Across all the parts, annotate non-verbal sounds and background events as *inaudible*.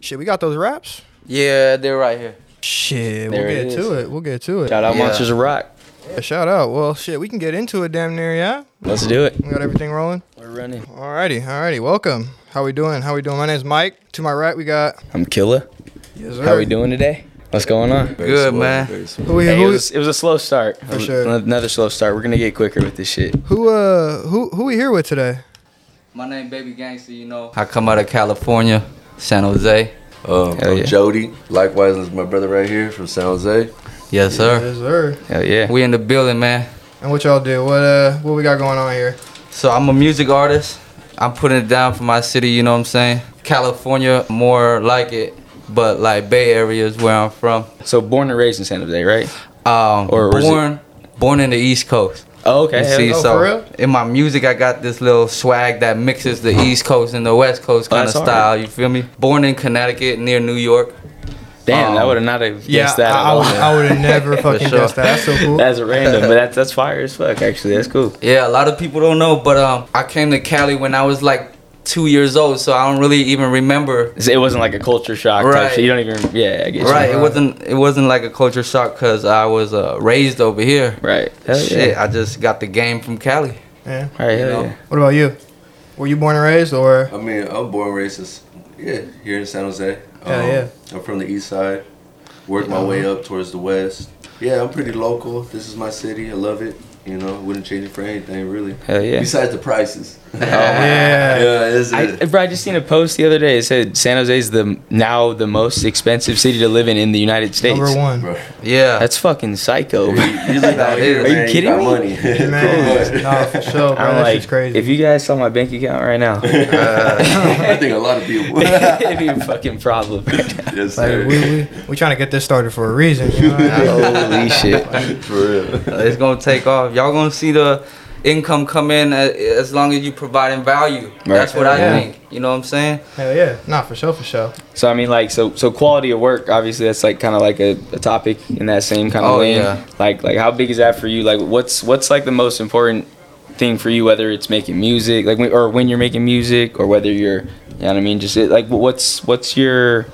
Shit, we got those raps. Yeah, they're right here. Shit, There we'll it get to is. it. We'll get to it. Shout out Yeah. Monsters of Rock. Yeah, shout out. Well, shit, we can get into it. Damn near, yeah. Let's do it. We got everything rolling. We're running. Alrighty, alrighty. Welcome. How we doing? How we doing? My name's Mike. To my right, we got. I'm Killa. Yes, sir. How we doing today? What's going on? Good, man. Who we, Hey, it who, was it was a slow start. For sure. Another slow start. We're gonna get quicker with this shit. who, uh, who, who we here with today? My name Baby Gangstahh, you know. I come out of California, San Jose. Um, I'm yeah. Jody. Likewise, is my brother right here from San Jose. Yes, sir. Yes, sir. Hell yeah. We in the building, man. And what y'all do? What, uh, what we got going on here? So I'm a music artist. I'm putting it down for my city, you know what I'm saying? California, more like it, but like Bay Area is where I'm from. So born and raised in San Jose, right? Um, Or was it- born, born in the East Coast. Oh, okay. You see. Oh, so for real? in my music, I got this little swag that mixes the East Coast and the West Coast Oh, kind of that's hard. style. You feel me? Born in Connecticut, near New York. Damn, I um, would have not have Yeah, guessed that. I, at I would, I would have *laughs* never fucking sure. guessed that. That's so *laughs* cool. That's random, but that's that's fire as fuck. Actually, that's cool. Yeah, a lot of people don't know, but um, I came to Cali when I was like two years old, so I don't really even remember. It wasn't like a culture shock type Right. You don't even. Yeah, I guess. Right, Right. it wasn't. It wasn't like a culture shock because I was uh, raised over here. Right. Hell Shit, yeah. I just got the game from Cali. Yeah. Right. Hell know. yeah. What about you? Were you born and raised, or? I mean, I'm born racist. Yeah, here in San Jose. Um, Hell yeah. I'm from the east side. Worked my way up towards the west. Yeah, I'm pretty local. This is my city. I love it. You know, wouldn't change it for anything, really. Hell yeah. Besides the prices. Oh, yeah. yeah, it's I, it. bro, I just seen a post the other day. It said San Jose is the now the most expensive city to live in in the United States. Number one. Bro, Yeah, That's fucking psycho. you, you live *laughs* out here, Are you man, kidding got me? money. *laughs* Man, nah, for sure, bro. I'm That like, crazy. if you guys saw my bank account right now, *laughs* I think a lot of people. it'd be a fucking problem. yes, like, sir. we, we, we trying to get this started for a reason. You know what I mean? Holy shit. For real. it's gonna take off. Y'all gonna see the income come in as, as long as you providing value. That's what I Yeah. think. You know what I'm saying? Hell yeah. Nah, for sure, for sure. So I mean, like, so so quality of work. Obviously, that's like kind of like a, a topic in that same kind of Oh, lane. yeah. Like like how big is that for you? Like what's what's like the most important thing for you? Whether it's making music, like or when you're making music, or whether you're, you know what I mean? Just like what's what's your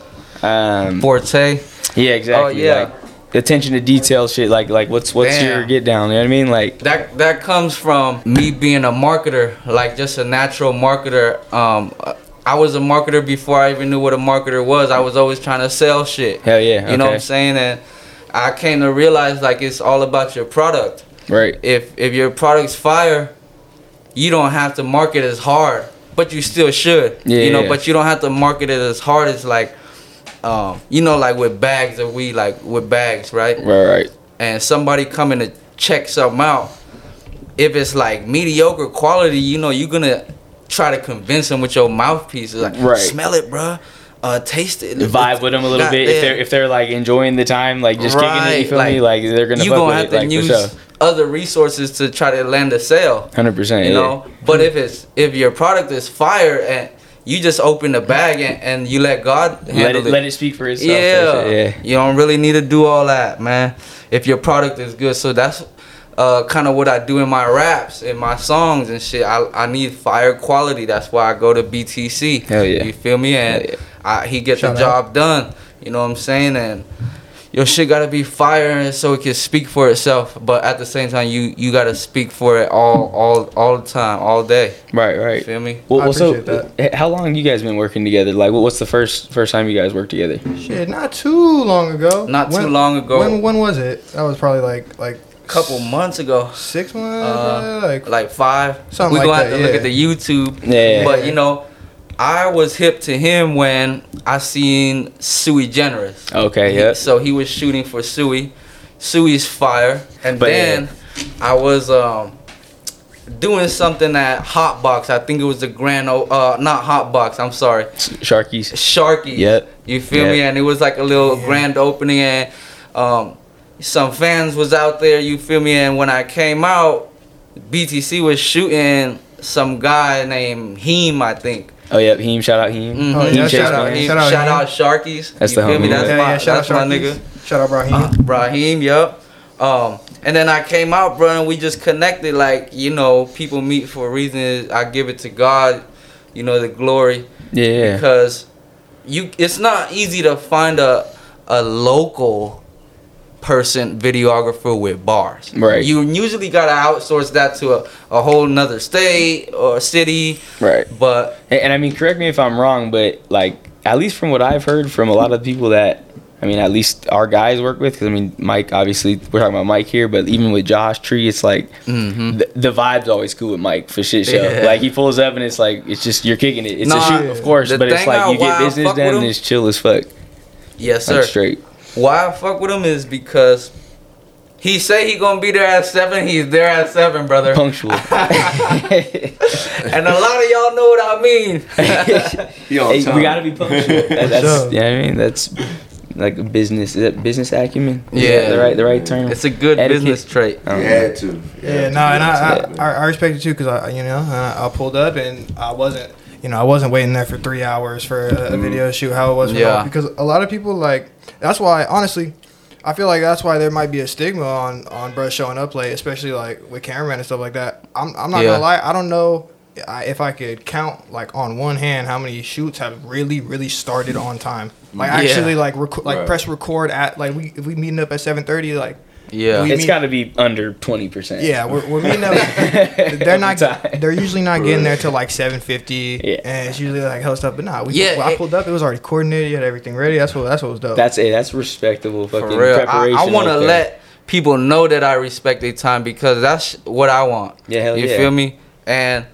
um Forte. yeah exactly Oh, yeah. like attention to detail shit like like what's what's Damn. your get down you know what I mean like That that comes from me being a marketer, like just a natural marketer. Um, I was a marketer before I even knew what a marketer was. I was always trying to sell shit. hell yeah You know what. I'm saying? And I came to realize like it's all about your product. right If if your product's fire, you don't have to market as hard, but you still should. Yeah, You know, yeah. but you don't have to market it as hard as like, um, you know, like with bags of weed, like with bags, right? right right and somebody coming to check something out, if it's like mediocre quality, you know, you're gonna try to convince them with your mouthpiece. Like, Right. smell it, bruh. Uh, taste it. vibe with them a little bit if they're if they're like enjoying the time like just kicking it you Right, feel me like they're gonna you fuck gonna with have it, to like, use sure. other resources to try to land a sale. Hundred percent. You know, but if it's if your product is fire and you just open the bag and, and you let God handle let it, let it speak for itself. yeah. yeah. You don't really need to do all that, man. If your product is good. So that's uh, kind of what I do in my raps, in my songs and shit. I, I need fire quality. That's why I go to BTC. Hell yeah. You feel me? And yeah. I, he gets Shout the out. job done. You know what I'm saying? And your shit gotta be fire so it can speak for itself. But at the same time, you you gotta speak for it all all all the time, all day. Right, You right. feel me? Well, I well, so appreciate h- how long you guys been working together? Like, what's the first first time you guys worked together? Shit, not too long ago. Not too long ago. When when was it? That was probably like like couple months ago. six months. Uh, like like five. Something we like gonna that, have to look at the YouTube. Yeah. But you know, I was hip to him when I seen Sui Generous. Okay, yeah. So he was shooting for Sui. Sui's fire, and But, then I was um doing something at Hotbox. I think it was the Grand. O- Uh, not Hotbox. I'm sorry. Sharkies. Sharky. Yep. You feel Yep. me? And it was like a little grand opening, and um, some fans was out there. You feel me? And when I came out, BTC was shooting some guy named Heem, I think. Oh yeah, Heem. Shout out Heem. Mhm. Oh, Heem yeah, Chase shout out, Bands. Heem, Shout out shout out Sharkies. That's you the feel me? homie. That's yeah, my, yeah. Shout out that's my Sharkies. nigga. Shout out Brahim. Brahim, yup. Um, and then I came out, bro, and we just connected. Like you know, people meet for reasons. I give it to God, you know, the glory Yeah. because you it's not easy to find a a local person videographer with bars. Right. You usually gotta outsource that to a, a whole nother state or city. Right. But And, and I mean, correct me if I'm wrong, but like at least from what I've heard from a lot of people that I mean, at least our guys work with. Because I mean, Mike. Obviously, we're talking about Mike here, but even with Josh Tree, it's like Mhm. the, the vibe's always cool with Mike for shit show. Yeah. Like he pulls up and it's like it's just you're kicking it. It's Nah, a shoot, of course, but it's like you get I business fuck with done and it's chill as fuck. yes, Like sir. straight. Why I fuck with him is because he say he gonna be there at seven. He's there at seven, brother. Punctual. *laughs* and a lot of y'all know what I mean. *laughs* He Hey, we gotta be punctual. *laughs* That- that's sure. yeah. I mean, that's like a business. Is that business acumen? Is Yeah. that the right the right term. it's a good Etiquette. business trait. I don't You had to. You Yeah, had no, to. and I, I, I I respect it too because I, you know, I, I pulled up and I wasn't, you know, I wasn't waiting there for three hours for a, a mm. video shoot. How it was, for Yeah. all- because a lot of people like that's why honestly, I feel like that's why there might be a stigma on on bros showing up late, especially like with cameramen and stuff like that. I'm I'm not Yeah. gonna lie, I don't know. If I could count like on one hand how many shoots have really really started on time, like Yeah. actually like rec- like Right. press record at like we if we meeting up at seven thirty like Yeah. We- It's mean- got to be under twenty percent. yeah, we're, we're meeting up. *laughs* they're not. They're usually not getting there till like seven fifty. Yeah. and it's usually like hell stuff. But nah, we, Yeah, when I pulled up. It was already coordinated. You had everything ready. That's what. That's what was dope. That's it. That's respectable For fucking real. I, preparation. I want to let people know that I respect their time because that's what I want. Yeah, hell you yeah. feel me? And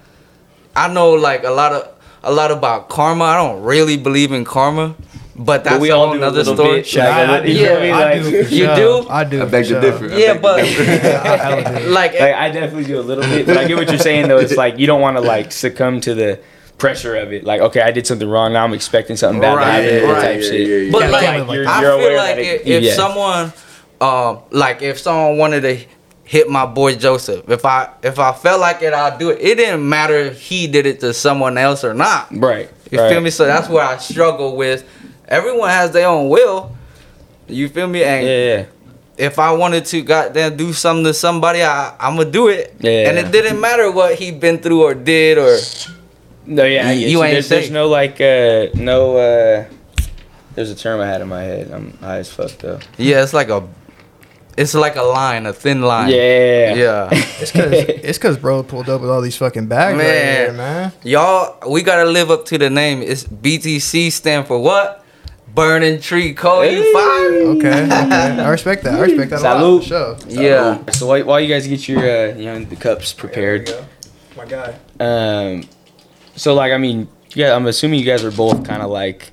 I know like a lot of a lot about karma. I don't really believe in karma, but that's But we all whole do a nother little story. bit. Like, I, I do. you feel me? I do. You sure. do? I do. I for beg to sure. differ. Yeah, but differ. *laughs* I hella do. *laughs* like Like I definitely do a little bit, but I get what you're saying though. It's like you don't want to like succumb to the pressure of it. Like okay, I did something wrong. Now I'm expecting something bad Right, to happen. right. Type Yeah, shit. yeah, yeah. But Yeah, like, yeah, like you're, I you're feel like if, it, if yeah. someone, um, like if someone wanted to hit my boy Joseph, if I if I felt like it, I'd do it. It didn't matter if he did it to someone else or not. right, You right. feel me? So that's where I struggle with. Everyone has their own will. You feel me? And Yeah, yeah. if I wanted to goddamn do something to somebody, I I'ma do it. Yeah. And it didn't matter what he been through or did or No, yeah, I You- you you. ain't There's, there's no like, uh, no. uh There's a term I had in my head. I'm high as fuck though. yeah, it's like a it's like a line, a thin line. Yeah, Yeah. *laughs* It's cause *laughs* it's cause bro pulled up with all these fucking bags right Man. here, man. Y'all, we gotta live up to the name. It's BTC stand for what? Burning Tree Code Hey. Five. Okay, okay. *laughs* I respect that. I respect that a lot. Salute. For. Yeah. So while, while you guys get your, uh, you know, the cups prepared, There. My guy. Um, so like I mean, yeah, I'm assuming you guys are both kind of like,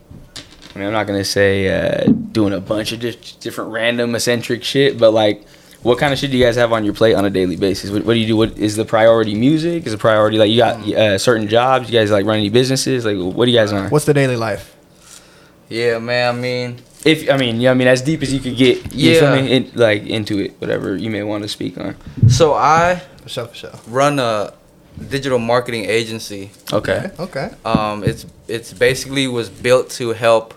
I mean, I'm not gonna say uh, doing a bunch of di- different random eccentric shit, but like, what kind of shit do you guys have on your plate on a daily basis? What, what do you do? What is the priority? Music is a priority. Like you got uh, certain jobs. You guys like run any businesses? Like what do you guys on? What's the daily life? Yeah, man. I mean, If I mean, yeah, I mean as deep as you could get. You Yeah. feel me? In, like into it, whatever you may want to speak on. so I For sure, for sure. run a digital marketing agency. Okay. Okay. Um, it's it's basically was built to help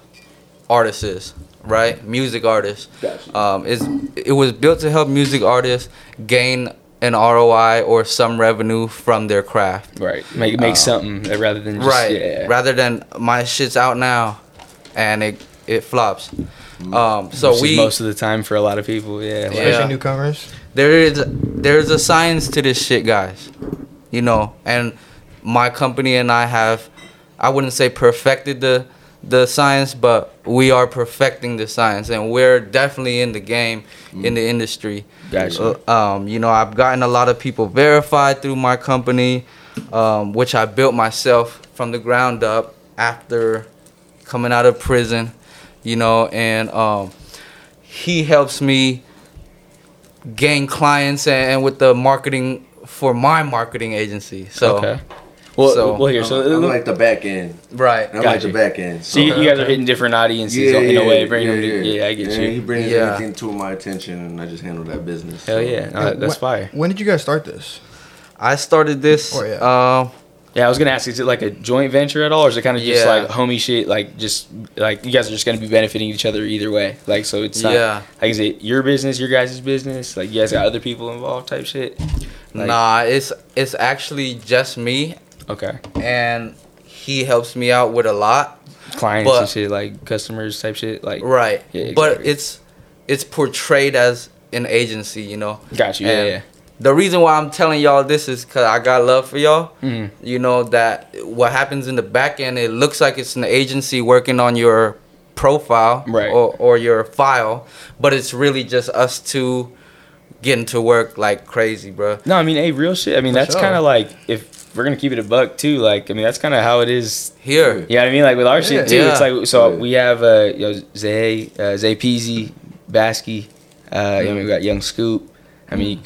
artists, right? Music artists. Gotcha. Um, it's it was built to help music artists gain an ROI or some revenue from their craft. Right. Make make Uh, something rather than just, right. Yeah. Rather than my shit's out now, and it it flops. Um, so Which is we most of the time for a lot of people. Yeah. like- Especially Yeah. newcomers. there is there's a science to this shit, guys. You know, and my company and I have, I wouldn't say perfected the the science, but we are perfecting the science, and we're definitely in the game, in the industry. Gotcha. Uh, um, you know, I've gotten a lot of people verified through my company, um, which I built myself from the ground up after coming out of prison. You know, and um, he helps me gain clients and, and with the marketing for my marketing agency. So okay. Well, so- well here. So, I'm, I'm like the back end. right. I'm like Gotcha. the back end. so you, you guys are hitting different audiences in a way, bringing them. To, yeah, I get And he you. brings Yeah. anything to my attention, and I just handle that business. Hell So, yeah, no, that- that's When- fire. When did you guys start this? I started this. Oh, yeah. Um, Yeah, I was gonna ask, is it like a joint venture at all, or is it kind of just Yeah. like homie shit? Like just like you guys are just gonna be benefiting each other either way. Like so, it's not, Yeah. Like is it your business, your guys' business? Like you guys got other people involved, type shit. Like- nah, it's it's actually just me, Okay. and he helps me out with a lot. clients But- and shit, like customers type shit. Like, right. Yeah, But it's it's portrayed as an agency, you know. got you. Yeah, yeah. The reason why I'm telling y'all this is because I got love for y'all. Mhm. You know that what happens in the back end, it looks like it's an agency working on your profile Right. or, or your file, but it's really just us two getting to work like crazy, bro. No, I mean, hey, real shit. I mean, For that's sure. kind of like if we're gonna keep it a buck too. Like, I mean, that's kind of how it is. Here, Yeah, I mean, like with our shit too. Yeah. It's like so Yeah. we have uh, you know, Zay, uh, Zay Peasy, Basky. Uh, you know, we got Young Scoop. I mean,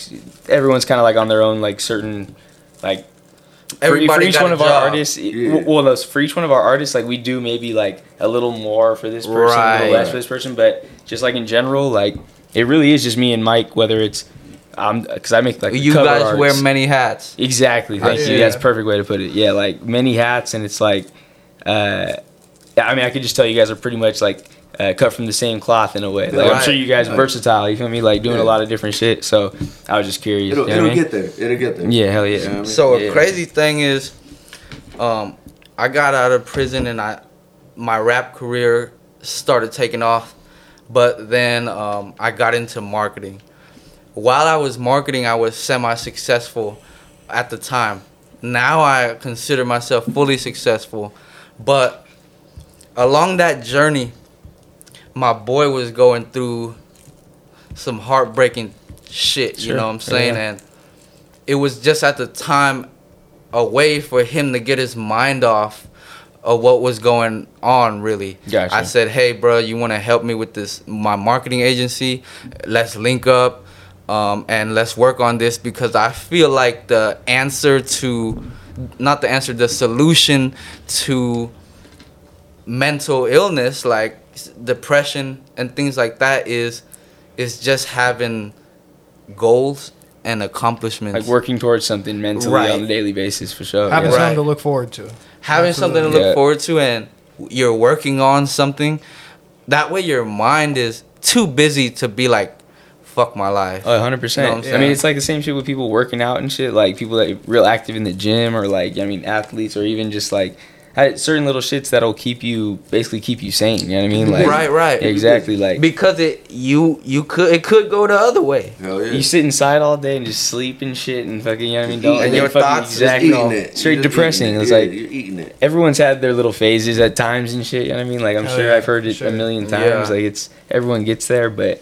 everyone's kind of like on their own like certain like for, for each one a of our artists, Yeah. well, those for each one of our artists, like we do maybe like a little more for this person, a little less for this person, but just like in general, like it really is just me and Mike. Whether it's I'm because I make like You cover guys arts. wear many hats. Exactly. Thank you. Yeah. That's a perfect way to put it. Yeah, like many hats, and it's like, uh, I mean, I could just tell you guys are pretty much like uh, cut from the same cloth in a way. Like I'm sure you guys are Right. versatile. You feel me? Like doing a lot of different shit. So I was just curious. It'll, you know it'll what I mean? get there. It'll get there. Yeah, hell yeah. You know what I mean? So Yeah. a crazy thing is, um, I got out of prison and I, my rap career started taking off, but then um, I got into marketing. While I was marketing, I was semi-successful at the time. Now I consider myself fully successful, but along that journey, my boy was going through some heartbreaking shit. You know what I'm saying? Yeah. And it was just at the time a way for him to get his mind off of what was going on really Gotcha. i said hey bro you want to help me with this my marketing agency let's link up um, and let's work on this because i feel like the answer to not the answer the solution to mental illness like s- depression and things like that is is just having goals and accomplishments Like working towards something mentally Right. on a daily basis for sure. Having yeah. Right. something to look forward to. having something to look Yeah. forward to and you're working on something that way your mind is too busy to be like fuck my life Oh, 100%. You know what I'm mean, it's like the same shit with people working out and shit. Like people that are real active in the gym or like, I mean, athletes or even just like had certain little shits that'll keep you, basically keep you sane. You know what I mean? Like, right right Exactly. Like, because it you you could it could go the other way Hell yeah. you sit inside all day and just sleep and shit and fucking, you know what I mean? Don't, And and your your fucking thoughts just exactly. eating it. straight You're depressing. it. It's Yeah, like- you're eating it. Everyone's had their little phases at times and shit. You know what I mean? Like I'm Hell sure yeah, I've heard it sure. a million Yeah. times. Like it's everyone gets there, but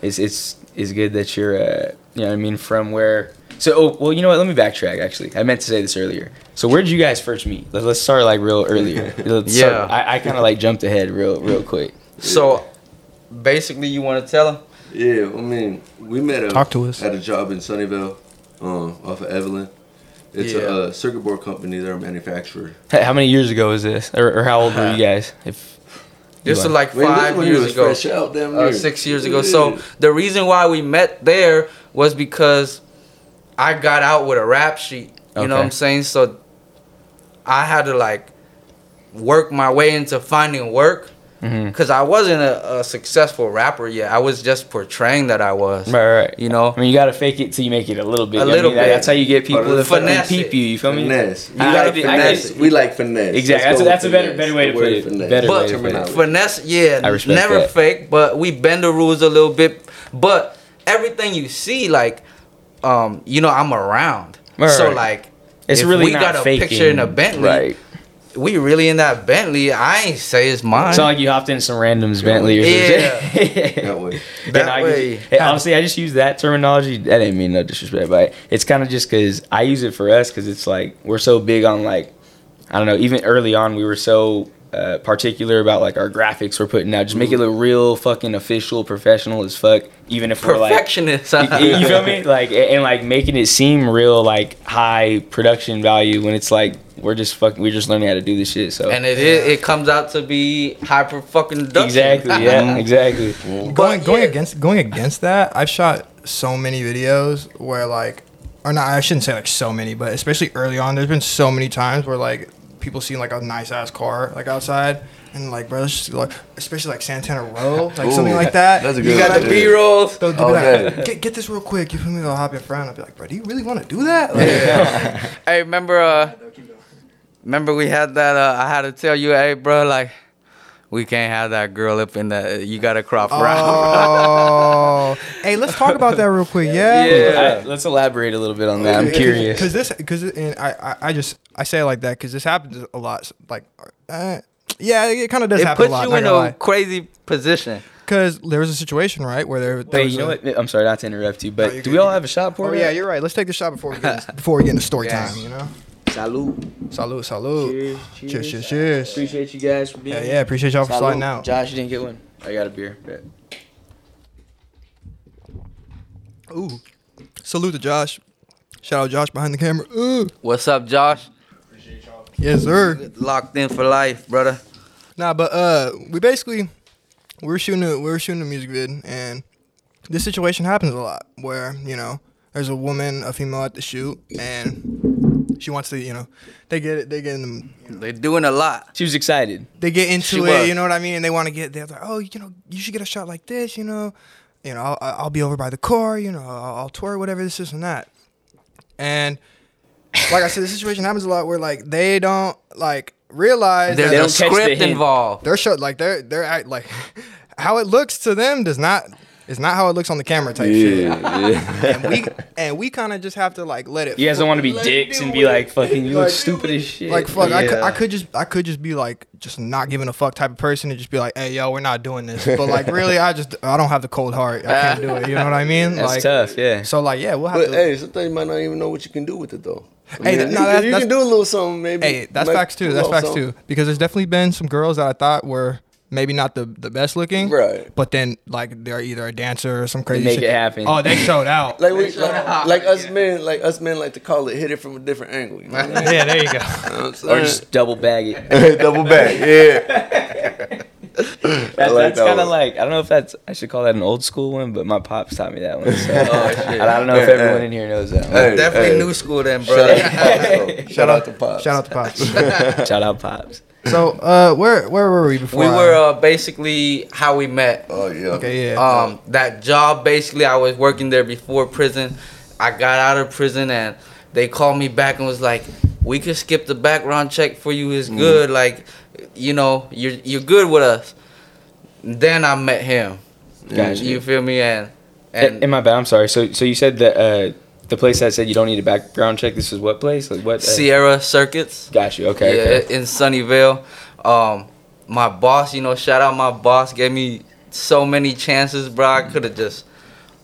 it's it's it's good that you're uh, you know what I mean from where. So oh, well, you know what? Let me backtrack. Actually, I meant to say this earlier. So where did you guys first meet? Let's, let's start like real earlier. *laughs* Let's start- Yeah. I, I kind of like jumped ahead real real quick. so basically you want to tell him Yeah, I mean, we met up Talk to us. at a job in Sunnyvale, um, off of Evelyn. It's Yeah. a, uh circuit board company. They're a manufacturer. Hey, how many years ago was this, or, or how old were you guys? If this you was like five when years was ago fresh out, damn uh, six years ago Yeah. so the reason why we met there was because i got out with a rap sheet you know what i'm saying so i had to like work my way into finding work mm-hmm. because i wasn't a, a successful rapper yet i was just portraying that i was right, right. you know I mean, you gotta fake it till you make it a little bit. A I mean, little that- bit. That's how you get people to fucking Finesse peep it. you. You feel me? Finesse. We I- like I did- I finesse. we like finesse. Exactly. That's a- that's a better- finesse. better way to put it. finesse. Better way to put it. Terminology. finesse yeah I respect never that. fake but we bend the rules a little bit but everything you see like um you know i'm around Right, so right. like It's really we not got a faking. picture in a bentley right? we really in that bentley i ain't say it's mine It's not like you hopped in some random's Bentley or Yeah. *laughs* That way. That I way. Just, honestly, I just use that terminology. That didn't mean no disrespect, but it's kind of just because I use it for us because it's like we're so big on like I don't know. Even early on, we were so uh, particular about like our graphics we're putting out. Just make it look real fucking official, professional as fuck. Even if we're like perfectionist you, you feel me? Like and, and, like making it seem real, like high production value when it's like we're just fucking we're just learning how to do this shit. So and it is it comes out to be hyper fucking production. exactly, *laughs* yeah, exactly. going But, going yeah. against going against that, I've shot so many videos where like, or not, I shouldn't say like so many, but especially early on, there's been so many times where like people seeing like a nice ass car like outside. And like, bro, it's just like, especially like Santana Row, like something like that. that's a you got one, the b-rolls They'll, they'll Oh, like, get, get this real quick. You feel me? They'll hop in front. I'll be like, bro, do you really want to do that? Like, *laughs* hey remember uh remember we had that uh i had to tell you hey bro like we can't have that girl up in the. You gotta crop her out. Oh, hey, let's talk about that real quick. Yeah. Yeah. let's elaborate a little bit on that. I'm curious. Because this, because I, I, I just, I say it like that because this happens a lot. Like, uh, yeah, it kind of does It happen a lot. It puts you in a lie. crazy position. Because there was a situation, right, where there. there Wait, was you know a- what? I'm sorry not to interrupt you, but you're do good, we all have a shot for Oh it? yeah, you're right. Let's take the shot before we get *laughs* before we get into story Yeah. time. You know. Salute. Salute, salute. Cheers. Cheers, cheers, cheers. Appreciate you guys for being Yeah, here. yeah. Appreciate y'all for Salute. sliding out. Josh, you didn't get one. I got a beer. Bet. Ooh. Salute to Josh. Shout out Josh behind the camera. Ooh. What's up, Josh? Appreciate y'all. Yes, sir. Locked in for life, brother. Nah, but uh, we basically we were shooting a, we were shooting a music vid, and this situation happens a lot where you know there's a woman, a female at the shoot, and she wants to, you know, they get it, they get in the, They're doing a lot. She was excited. they get She into it, was. you know what I mean? And they want to get, they're like, oh, you know, you should get a shot like this, you know, you know, I'll, I'll be over by the car, you know, I'll, I'll tour whatever this is and that, and like I said, the situation happens a lot where like they don't like realize There's that a don't catch the script hint. involved. they're show like they're they're act like *laughs* how it looks to them does not is not how it looks on the camera type shit. *laughs* And we and we kind of just have to like let it. You guys don't want to be dicks and be like, fucking, you look stupid as shit. Like fuck, I, could, I could just I could just be like just not giving a fuck type of person and just be like, hey yo, we're not doing this. But like really, I just I don't have the cold heart. I can't do it. You know what I *laughs* mean? That's like tough, yeah. so like yeah, we'll have But to. hey, sometimes you might not even know what you can do with it though. I Hey, mean, that- you, no, can- that's- you that's- can do a little something maybe. Hey, that's Might facts too. That's off facts something. too. Because there's definitely been some girls that I thought were maybe not the the best looking, Right. But then like they're either a dancer or some crazy make shit. it happen. Oh, they showed out. *laughs* Like we, like, like us men, like us men like to call it hit it from a different angle. You know I *laughs* mean? yeah, there you go. You know Or just double bag it. *laughs* double bag, Yeah. *laughs* That's, like that's that kind of like I don't know if that's I should call that an old school one, but my pops taught me that one. So *laughs* Oh, shit. and I don't know if everyone in here knows that. One. Hey, Definitely hey. new school then, Shout brother. out to Pops, bro. Shout out to *laughs* Pops. Shout out to Pops. Shout out pops. so, uh, where where were we before? we were uh, basically how we met. Oh yeah. okay, yeah. Um, that job basically, I was working there before prison. I got out of prison and they called me back and was like, "We could skip the background check for you. It's good. Like, you know, you're you're good with us." Then I met him. Gotcha. You feel me? And And, in my bad, I'm sorry. So so you said that uh, the place that said you don't need a background check. This is what place? Like what? Uh, Sierra Circuits. got you. Okay. yeah, okay. in Sunnyvale. Um, my boss, you know, shout out my boss, gave me so many chances, bro. I could have just,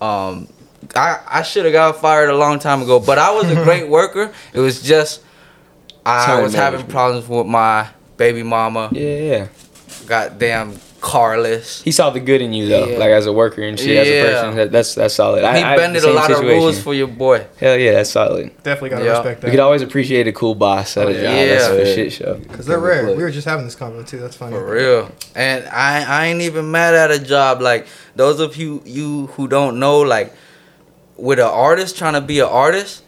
um, I I should have got fired a long time ago. But I was a *laughs* great worker. It was just I Time was having problems with my baby mama. Yeah, yeah, yeah. Goddamn carless. He saw the good in you though, Yeah. like as a worker and shit, as a person. That, that's that's solid. He I, I bended a same lot of situation. rules for your boy. Hell yeah, that's solid. Definitely gotta Yeah. respect We could always appreciate a cool boss at a job. Yeah. That's for Yeah. shit show. Because they're rare. We were just having this convo too. That's funny. For real. And I, I ain't even mad at a job. Like those of you you who don't know, like with an artist trying to be an artist,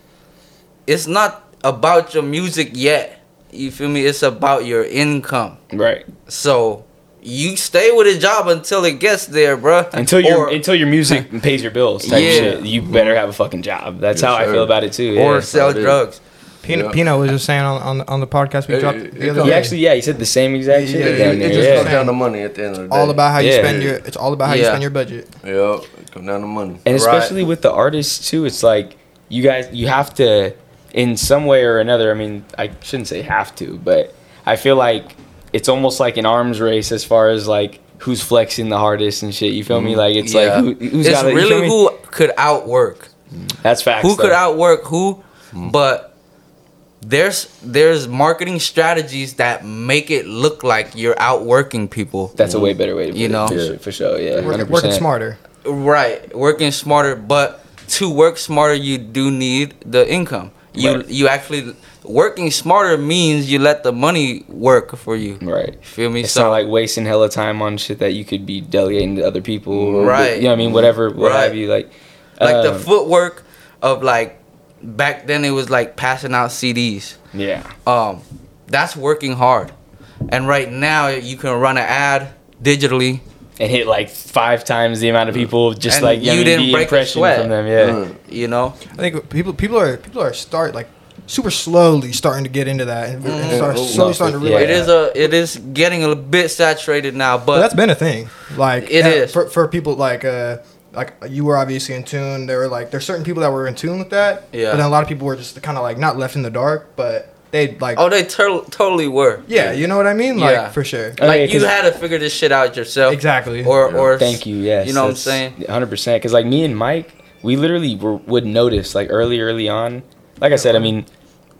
it's not about your music yet. You feel me? It's about your income. Right. So you stay with a job until it gets there, bruh. Until your Or- until your music *laughs* pays your bills type Yeah. shit. You better have a fucking job. That's Yes, how I feel about it too. or yeah. sell drugs. Pino, Yeah. Pino was just saying on, on, on the podcast we It- dropped it- the other comes- He day. actually, yeah, he said the same exact shit. Yeah, It, down it just yeah. comes down to money at the end of the day. all about how you Yeah. spend your. It's all about how you spend your budget. Yep. It come down to money. and Right. especially with the artists too it's like you guys you have to in some way or another i mean i shouldn't say have to but i feel like it's almost like an arms race as far as like who's flexing the hardest and shit you feel me mm, like it's Yeah. like who, who's it's got you feel really me? who could outwork. that's facts who could outwork who mm. but there's there's marketing strategies that make it look like you're outworking people that's a way better way to put You it, know? for, sure, for sure yeah Working, working smarter. right working smarter but to work smarter you do need the income you Right. you actually working smarter means you let the money work for you right feel me it's not like wasting hella time on shit that you could be delegating to other people or, Right. you know what i mean whatever what Right. have you like like the um, footwork of like back then it was like passing out cds yeah um, that's working hard. And right now, you can run an ad digitally. And hit like five times the amount of people just And like you, you know, didn't the break a impression sweat. from them yeah Mm. You know, I think people people are people are start like super slowly starting to get into that and, and start, slowly no, starting to yeah. realize. It is a it is getting a bit saturated now, but But that's been a thing. Like It uh, for for people like uh like you were obviously in tune. There were like there's certain people that were in tune with that. Yeah. But then a lot of people were just kind of like not left in the dark, but they like oh, they tur- totally were. yeah, you know what I mean? Like Yeah. for sure. Like yeah, you 'cause- had to figure this shit out yourself. Exactly. Or Yeah. or Thank you. Yes. You know what I'm saying? 100%. Because like me and Mike, we literally were, would notice like early, early on. Like I said, I mean,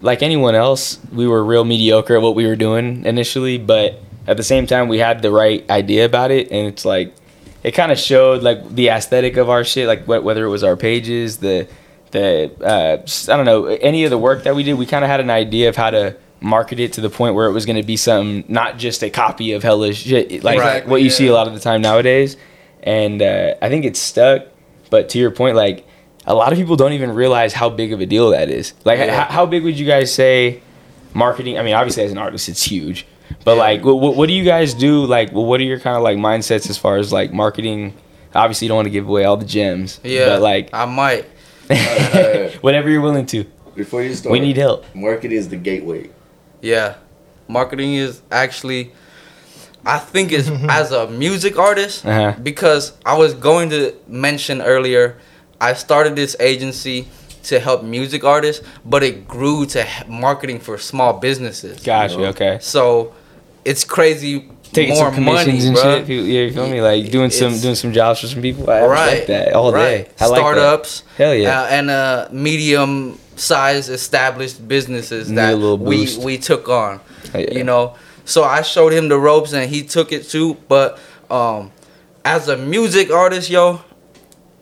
like anyone else, we were real mediocre at what we were doing initially, but at the same time, we had the right idea about it, and it's like it kind of showed like the aesthetic of our shit, like wh- whether it was our pages, the the uh, I don't know any of the work that we did. We kind of had an idea of how to market it to the point where it was going to be something not just a copy of hellish shit, like what you see a lot of the time nowadays. And uh, I think it's stuck. But to your point, like a lot of people don't even realize how big of a deal that is. Like, Yeah. h- how big would you guys say marketing? I mean, obviously as an artist, it's huge. But Yeah. like, what, what do you guys do? Like, well, what are your kind of like mindsets as far as like marketing? Obviously, you don't want to give away all the gems. yeah, But like, I might. *laughs* whatever you're willing to. Before you start, We need help. Marketing is the gateway. Yeah, marketing is actually, I think it's *laughs* as a music artist Uh-huh. because I was going to mention earlier, I started this agency to help music artists, but it grew to marketing for small businesses. Gotcha. know? Okay. So it's crazy. Taking more some commissions money, and bruh. shit. People, yeah, you feel me? Like doing some doing some jobs for some people. I, right. like that all day. I like. Startups. Hell yeah. uh, and uh, medium sized established businesses Need that we we took on. Hell yeah. You know, so I showed him the ropes and he took it too. But um, as a music artist, yo,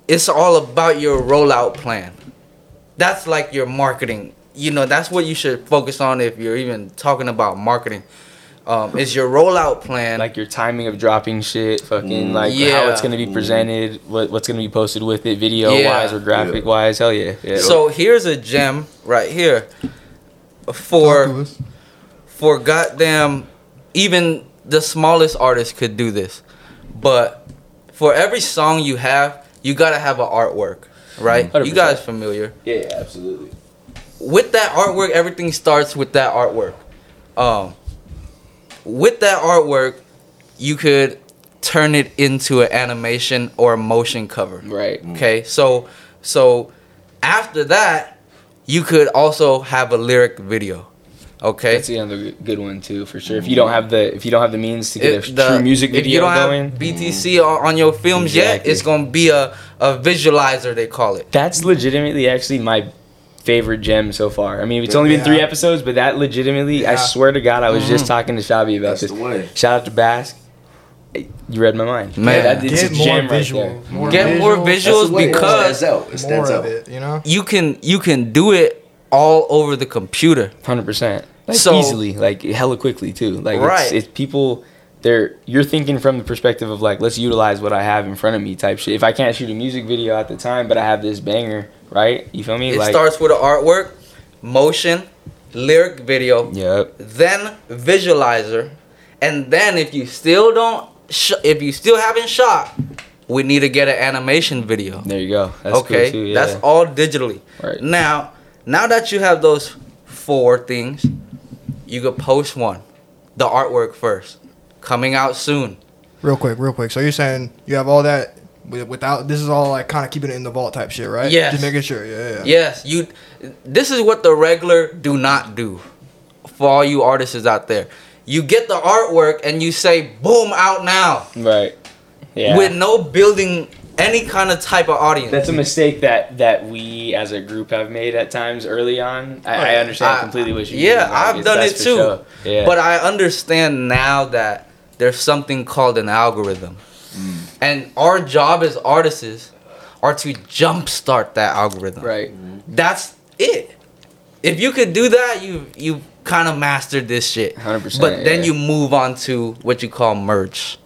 it's all about your rollout plan. That's like your marketing. You know, that's what you should focus on if you're even talking about marketing. Um, is your rollout plan. like your timing of dropping shit, fucking Mm. like how Yeah. it's gonna be presented, what what's gonna be posted with it, video Yeah. wise or graphic wise. Hell yeah, yeah. so here's a gem right here for for goddamn even the smallest artist could do this but for every song you have you gotta have an artwork right you 100%. guys familiar yeah, absolutely. with that artwork everything starts with that artwork um with that artwork you could turn it into an animation or a motion cover Right. Mm. Okay, so so after that, you could also have a lyric video. Okay, That's another good- good one too, for sure. If you don't have the if you don't have the means to get If a the- true music if you video don't going, have BTC on, on your films yet, it's gonna be a a visualizer they call it. that's legitimately actually my favorite gem so far. I mean, it's only been three episodes, but that legitimately, I swear to God, I was just Mhm. talking to Shabby about That's this. the way. Shout out to Bask. You read my mind, Man. Yeah, that, it's Get a more gem right there. More Get more visuals because it stands out. It stands more out. of it, you know? you can you can do it all over the computer. Hundred percent. Like So- easily, like hella quickly too. Like Right. it's, it's people. They're you're thinking from the perspective of like let's utilize what I have in front of me type shit. If I can't shoot a music video at the time, but I have this banger, right? You feel me? It like starts with the artwork, motion, lyric video, Yep. then visualizer, and then if you still don't, sh- if you still haven't shot, we need to get an animation video. There you go. That's okay, cool too. Yeah. that's all digitally. Right. Now, now that you have those four things, you could post one, the artwork first, coming out soon. Real quick, real quick. So you're saying you have all that without this is all like kind of keeping it in the vault type shit, right? Yes. Just making sure. Yeah, yeah. Yes, you. This is what the regular do not do. For all you artists out there, you get the artwork and you say, "Boom, out now," right. Yeah. with no building any kind of type of audience. that's a mistake that that we as a group have made at times early on. I, I understand I- completely what you yeah, mean. I've done it too. sure. Yeah. But I understand now that there's something called an algorithm. Mm. And our job as artists are to jumpstart that algorithm. right. That's it. If you could do that, you you kind of mastered this shit. 100%, But then yeah. you move on to what you call merch.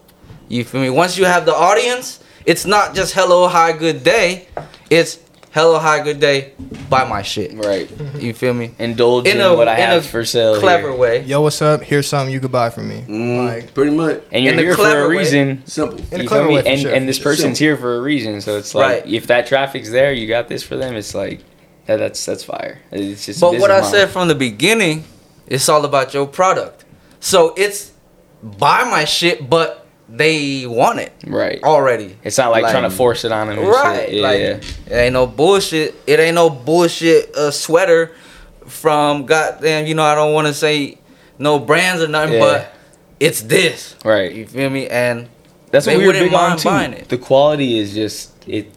You feel me? Once you have the audience, it's not just hello, hi, good day. It's hello, hi, good day, buy my shit. Right. You feel me? Indulge in, In a- what I in have a for sale. Clever here. way. Yo, what's up? Here's something you could buy from me. Mm, Like, pretty much And you're In a here for clever a way. reason. simple. In a You clever feel me? way, for and sure, and this for sure. person's here for a reason. So it's like Right. if that traffic's there, you got this for them. It's like That, that's that's fire. It's just. But what I business said from the beginning, it's all about your product. So it's buy my shit, but they want it right. already. It's not like, Like- trying to force it on them. Right. Yeah, like it ain't no bullshit. It ain't no bullshit uh, sweater from goddamn, you know, I don't want to say no brands or nothing, Yeah. but it's this. Right. You feel me? And That's what we were wouldn't big on too. buying it. The quality is just it.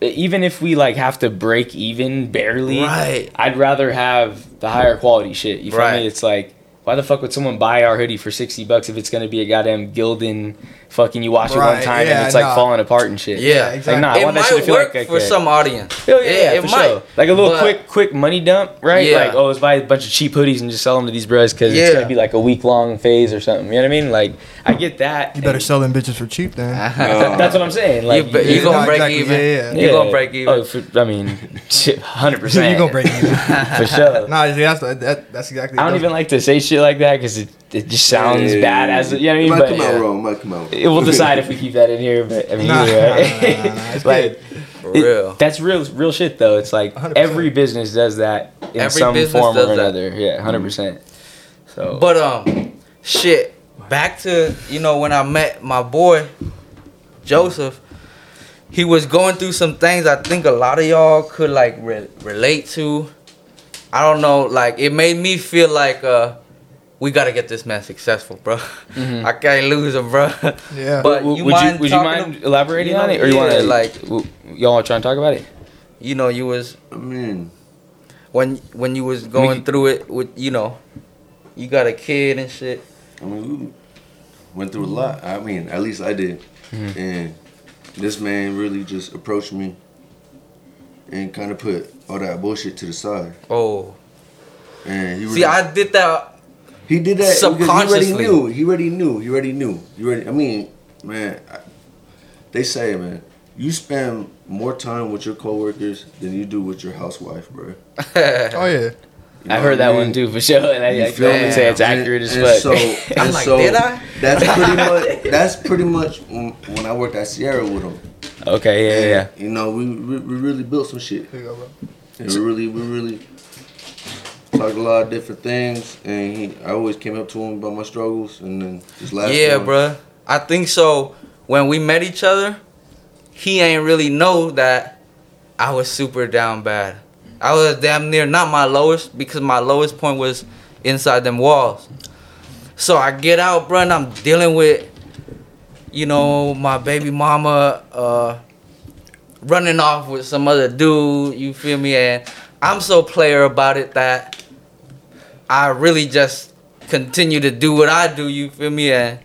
Even if we like have to break even barely, Right. I'd rather have the higher quality shit. You feel Right. me? It's like, why the fuck would someone buy our hoodie for sixty bucks if it's gonna be a goddamn Gildan fucking you wash it one time yeah, and it's like nah. falling apart and shit. yeah, exactly. Like, nah, I it want that might shit to feel work like, for like some audience. Oh yeah, yeah, it, for it might. sure. Like a little but- quick, quick money dump, right? Yeah. Like, oh, let's buy a bunch of cheap hoodies and just sell them to these bros because Yeah. it's gonna be like a week long phase or something. You know what I mean? Like, I get that. You better sell them bitches for cheap then. Th- *laughs* That's what I'm saying. Like, you, be- you yeah, gonna break exactly. even. Yeah, yeah. You gonna break even. Oh, for, I mean, *laughs* shit, *laughs* hundred percent. you gonna break even. for sure. nah, that's that, that's exactly. I don't even like to say shit like that because it, it just sounds Yeah. bad as you know what I mean. might But come out yeah. wrong. Might come out wrong. It will decide if we keep that in here. But I mean, Nah, either way. nah, nah, nah, nah, it's like For it- real. that's real, real shit though. It's like 100%. every business does that in Every some business form does or that. another. Yeah, hundred percent. So, But um, shit. Back to you know when I met my boy, Joseph. He was going through some things I think a lot of y'all could like re- relate to. I don't know, like it made me feel like uh, we gotta get this man successful, bro. Mhm. *laughs* I can't lose him, bro. Yeah. But W- you would mind you would you mind to- elaborating you know, on it, or you want to like- w- y'all want to try and talk about it? You know, you was I mean, when when you was going can- through it with you know, you got a kid and shit. I mean, we went through a lot. I mean, at least I did. Mhm. And this man really just approached me and kind of put all that bullshit to the side. Oh, And he really, see, I did that. he did that because he already knew. He already knew. He already knew. You already. I mean, man, I, they say, man, you spend more time with your coworkers than you do with your housewife, bro. *laughs* Oh yeah. You I heard that mean? one too for sure, and I, You I feel can only me? say it's And- accurate as and fuck. So, *laughs* and I'm like, so did I? That's pretty *laughs* much. That's pretty much when when I worked at Sierra with him. okay, yeah, yeah, yeah. You know, we, we we really built some shit. Here you go, bro. And we really we really talked a lot of different things. And he, I always came up to him about my struggles. And then this last yeah, one, bruh. I think so. When we met each other, he ain't really know that I was super down bad. I was damn near not my lowest because my lowest point was inside them walls. So I get out, bruh, and I'm dealing with, you know, my baby mama uh, running off with some other dude. You feel me? And I'm so player about it that I really just continue to do what I do. You feel me? And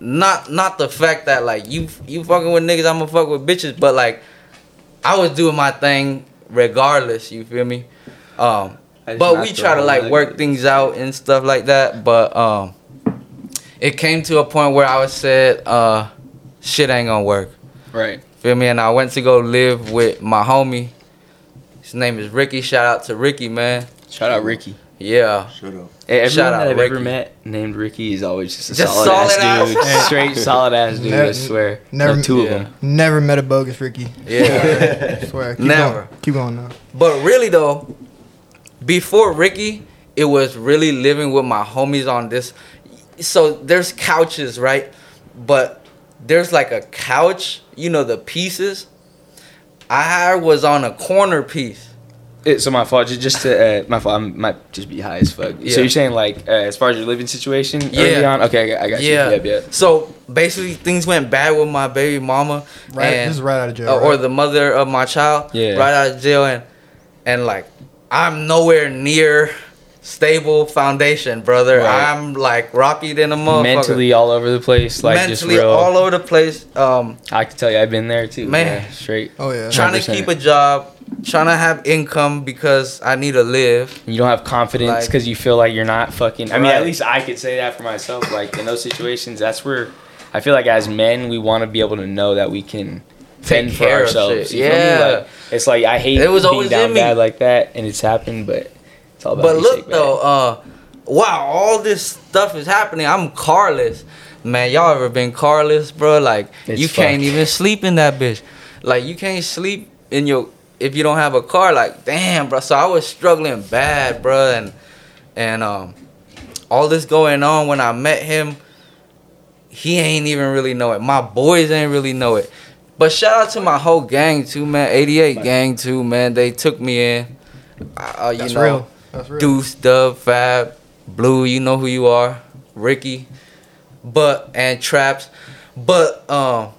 not not the fact that like you you fucking with niggas, I'ma fuck with bitches, but like I was doing my thing regardless. You feel me? Um, but we try to like leg work things out and stuff like that. But um, it came to a point where I was said, uh, shit ain't gonna work. Right. Feel me? And I went to go live with my homie. His name is Ricky. Shout out to Ricky, man. Shout out Ricky. Yeah. Shut up. Hey, everyone Shout that out I've ever met named Ricky is always just a Just solid, solid ass dude. ass. *laughs* Straight solid ass dude. I swear. never- Never two yeah. of them. Never met a bogus Ricky. Yeah. *laughs* I swear. Keep Never. Going. Keep going now. But really though, before Ricky, it was really living with my homies on this. So there's couches, right? But there's like a couch, you know, the pieces. I was on a corner piece. It, so my fault. Just, just to uh, my fault. I might just be high as fuck. Yeah. So you're saying like uh, as far as your living situation Yeah. early on? Okay, I got, I got Yeah. you. Yep, yep. So basically, things went bad with my baby mama, Right. and this is right out of jail. uh, or the mother of my child, Yeah. right out of jail, and and like I'm nowhere near stable foundation, brother. Right. I'm like rocky than a motherfucker. Mentally all over the place. Like mentally just real. all over the place. Um, I can tell you, I've been there too. Man. Yeah, straight. oh yeah. trying to 100%. keep a job, trying to have income because I need to live. You don't have confidence Like- because you feel like you're not fucking. I mean, at least I could say that for myself. Like in those situations, that's where I feel like as men we want to be able to know that we can fend for ourselves. shit. You feel me? Yeah. Like, it's like I hate It was being always down bad like that, and it's happened, but it's all about. But look shake though, uh, wow, all this stuff is happening. I'm carless, man. Y'all ever been carless, bro? Like It's you can't even sleep in that bitch. Like you can't sleep in your if you don't have a car, like damn, bro. So I was struggling bad, bro, and and um, all this going on when I met him, he ain't even really know it. My boys ain't really know it. But shout out to my whole gang too, man. 88 gang too, man. They took me in. Uh, you That's know, real. That's real. Deuce, Dub, Fab, Blue, you know who you are, Ricky, but and Traps, but um,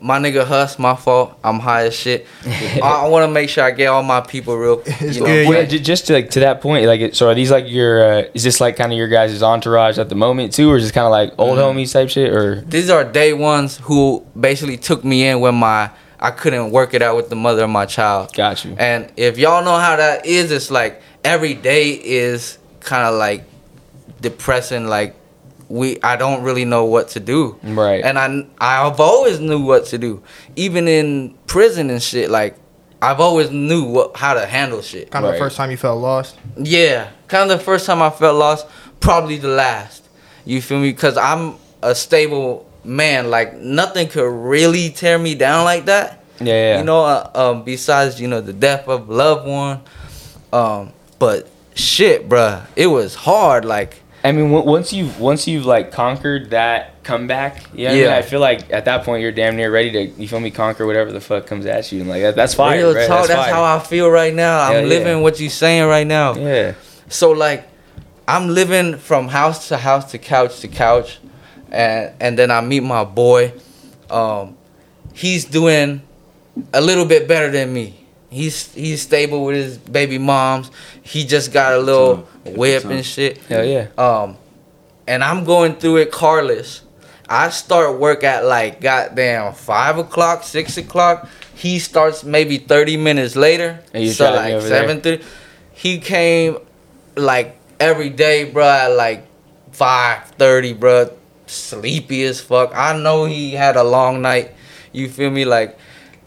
my nigga Hus, my fault. I'm high as shit. *laughs* I, I want to make sure I get all my people real. *laughs* It's you know, good, Well, yeah. just to, like to that point, like, it- so are these like your? Uh, is this like kind of your guys' entourage at the moment too, or is this kind of like old Mm-hmm. homies type shit, or? These are day ones who basically took me in when my I couldn't work it out with the mother of my child. Got you. And if y'all know how that is, it's like every day is kind of like depressing. Like we, I don't really know what to do. Right. And I, I've always knew what to do, even in prison and shit. Like I've always knew what how to handle shit. Kind of Right. the first time you felt lost. Yeah, kind of the first time I felt lost, probably the last. You feel me? Because I'm a stable man. Like nothing could really tear me down like that. Yeah, yeah. You know, uh, um, besides you know the death of a loved one, um, but shit, bruh, it was hard. Like I mean, on- once you've once you've like conquered that comeback, you know what I mean? Yeah. I feel like at that point you're damn near ready to you feel me conquer whatever the fuck comes at you, and like that, that's fire. real right? talk. That's, fire. how I feel right now. I'm Hell yeah. living what you're saying right now. Yeah. So like, I'm living from house to house to couch to couch, and and then I meet my boy. Um, he's doing a little bit better than me. He's he's stable with his baby moms. He just got a little whip time. and shit. Hell yeah. Um, and I'm going through it carless. I start work at like goddamn five o'clock, six o'clock. He starts maybe thirty minutes later. And you so driving like over there? seven thirty. He came like every day, bro. At like five thirty, bro. Sleepy as fuck. I know he had a long night. You feel me? Like,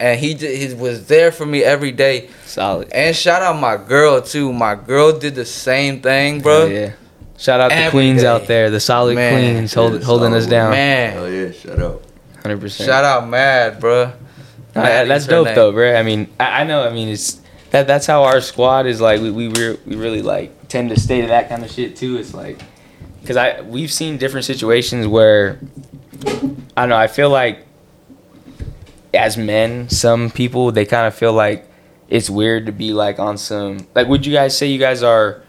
and he just, he was there for me every day. Solid. And shout out my girl too. My girl did the same thing, bro. Hell yeah. Shout out the queens day. out there, the solid Man. queens hold, Yeah, holding us down. Man. Hell yeah, shut up. Hundred percent. Shout out Mad, bro. Nah, that's dope though, bro. I mean, I, I know. I mean, it's that that's how our squad is like. We we re- we really like tend to stay to that kind of shit too. It's like because I we've seen different situations where I don't know. I feel like as men, some people they kind of feel like it's weird to be like on some like. Would you guys say you guys are?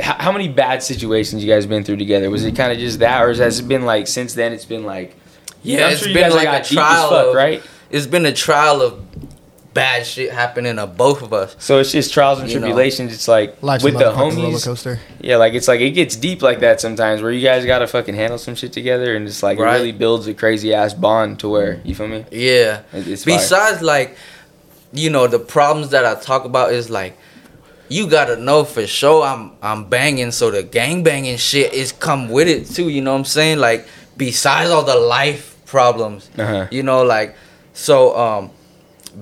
How, how many bad situations you guys been through together? Was it kind of just that, or has it been like since then? It's been like Yeah, I'm it's sure been like a trial fuck, of, right? It's been a trial of bad shit happening to both of us. So it's just trials and You know. tribulations. It's like Life's with the motherfucking roller homies. coaster. Yeah, like it's like it gets deep like that sometimes, where you guys gotta fucking handle some shit together, and it's like Right. it really builds a crazy ass bond to where you feel me. Yeah. It- It's fire. Besides, like, you know, the problems that I talk about is like, you gotta know for sure I'm I'm banging, so the gang banging shit is come with it too. You know what I'm saying? Like, besides all the life problems, Uh-huh. you know, like, so um,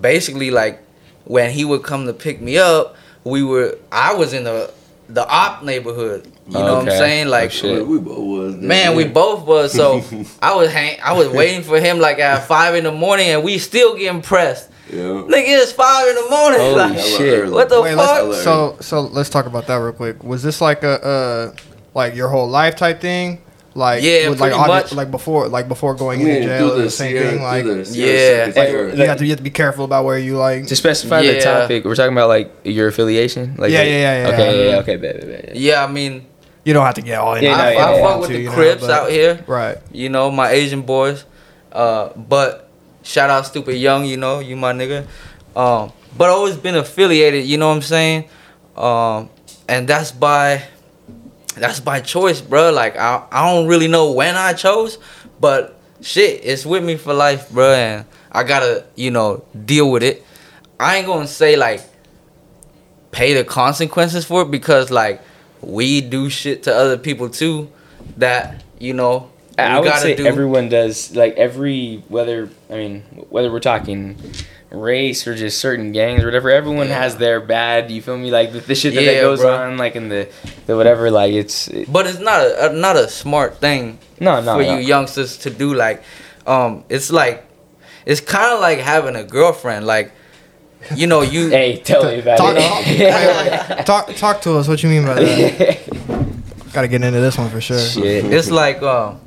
basically, like, when he would come to pick me up, we were I was in the the op neighborhood. You know what I'm saying? Like, Oh, shit. We both was. there. Man, we both was. So *laughs* I was hang- I was waiting for him like at five in the morning, and we still getting pressed. Yeah. Nigga, it's five in the morning. Holy like, shit. What the Wait, fuck? so so let's talk about that real quick. Was this like a uh like your whole life type thing? Like Yeah, with, like pretty obvi- much. like before like before going I into jail, do the the same Sierra- thing. do Like the you Sierra Yeah. Secretary. have to you have to be careful about where you like. To specify the topic, we're talking about like your affiliation. Like Yeah, yeah, yeah, yeah, Okay, yeah. yeah, yeah, okay, bet, bet, bet, yeah. Yeah, I mean, You don't have to get all in. Yeah, I, no, yeah, I yeah, fuck yeah. with to, the you know, Crips but- out here. Right. You know, my Asian boys. Uh, but shout out Stupid Young. You know, you my nigga. Um, but always been affiliated. You know what I'm saying? Um, and that's by that's by choice, bro. Like I I don't really know when I chose, but shit, it's with me for life, bro. And I gotta you know deal with it. I ain't gonna say like pay the consequences for it because like we do shit to other people too that you know I would say do. everyone does. Like every whether I mean whether we're talking race or just certain gangs or whatever, everyone Yeah. has their bad. You feel me? Like the, the shit that, Yeah, that goes bro. on, like in the the whatever. Like it's it, but it's not a, a not a smart thing no no for no. you youngsters to do like um it's like it's kind of like having a girlfriend like you know you *laughs* Hey, tell me about Talk, it. talk, talk to us. What you mean by that? *laughs* Got to get into this one for sure. Shit. it's like um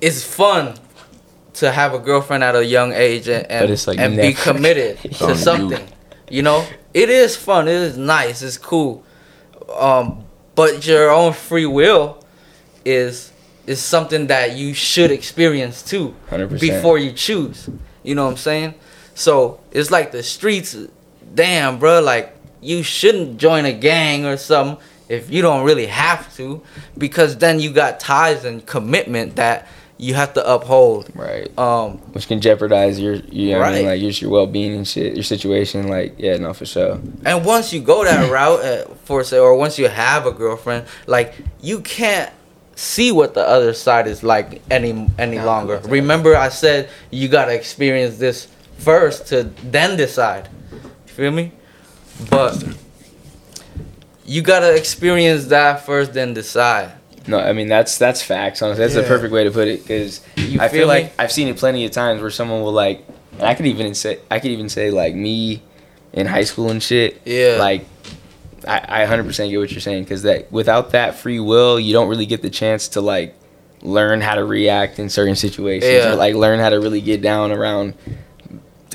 it's fun to have a girlfriend at a young age and, and, like and be committed on *laughs* to you. something you know? It is fun. It is nice. It's cool. Um but your own free will is is something that you should experience too 100%. before you choose. You know what i'm saying? So it's like the streets damn bro like you shouldn't join a gang or something if you don't really have to because then you got ties and commitment that you have to uphold Right. um Which can jeopardize your, you know what I mean, Right. like just your well being and shit, your situation. Like, yeah, no, for sure. and once you go that *clears throat* route uh, for say or once you have a girlfriend like you can't see what the other side is like any any longer right. remember i said you gotta experience this first to then decide you feel me but you gotta experience that first then decide No, I mean that's that's facts. Honestly, that's the perfect way to put it. Because I feel like I've seen it plenty of times where someone will like, and I could even say I could even say like me in high school and shit. Yeah. Like, I I 100% get what you're saying because that without that free will, you don't really get the chance to like learn how to react in certain situations Yeah. or like learn how to really get down around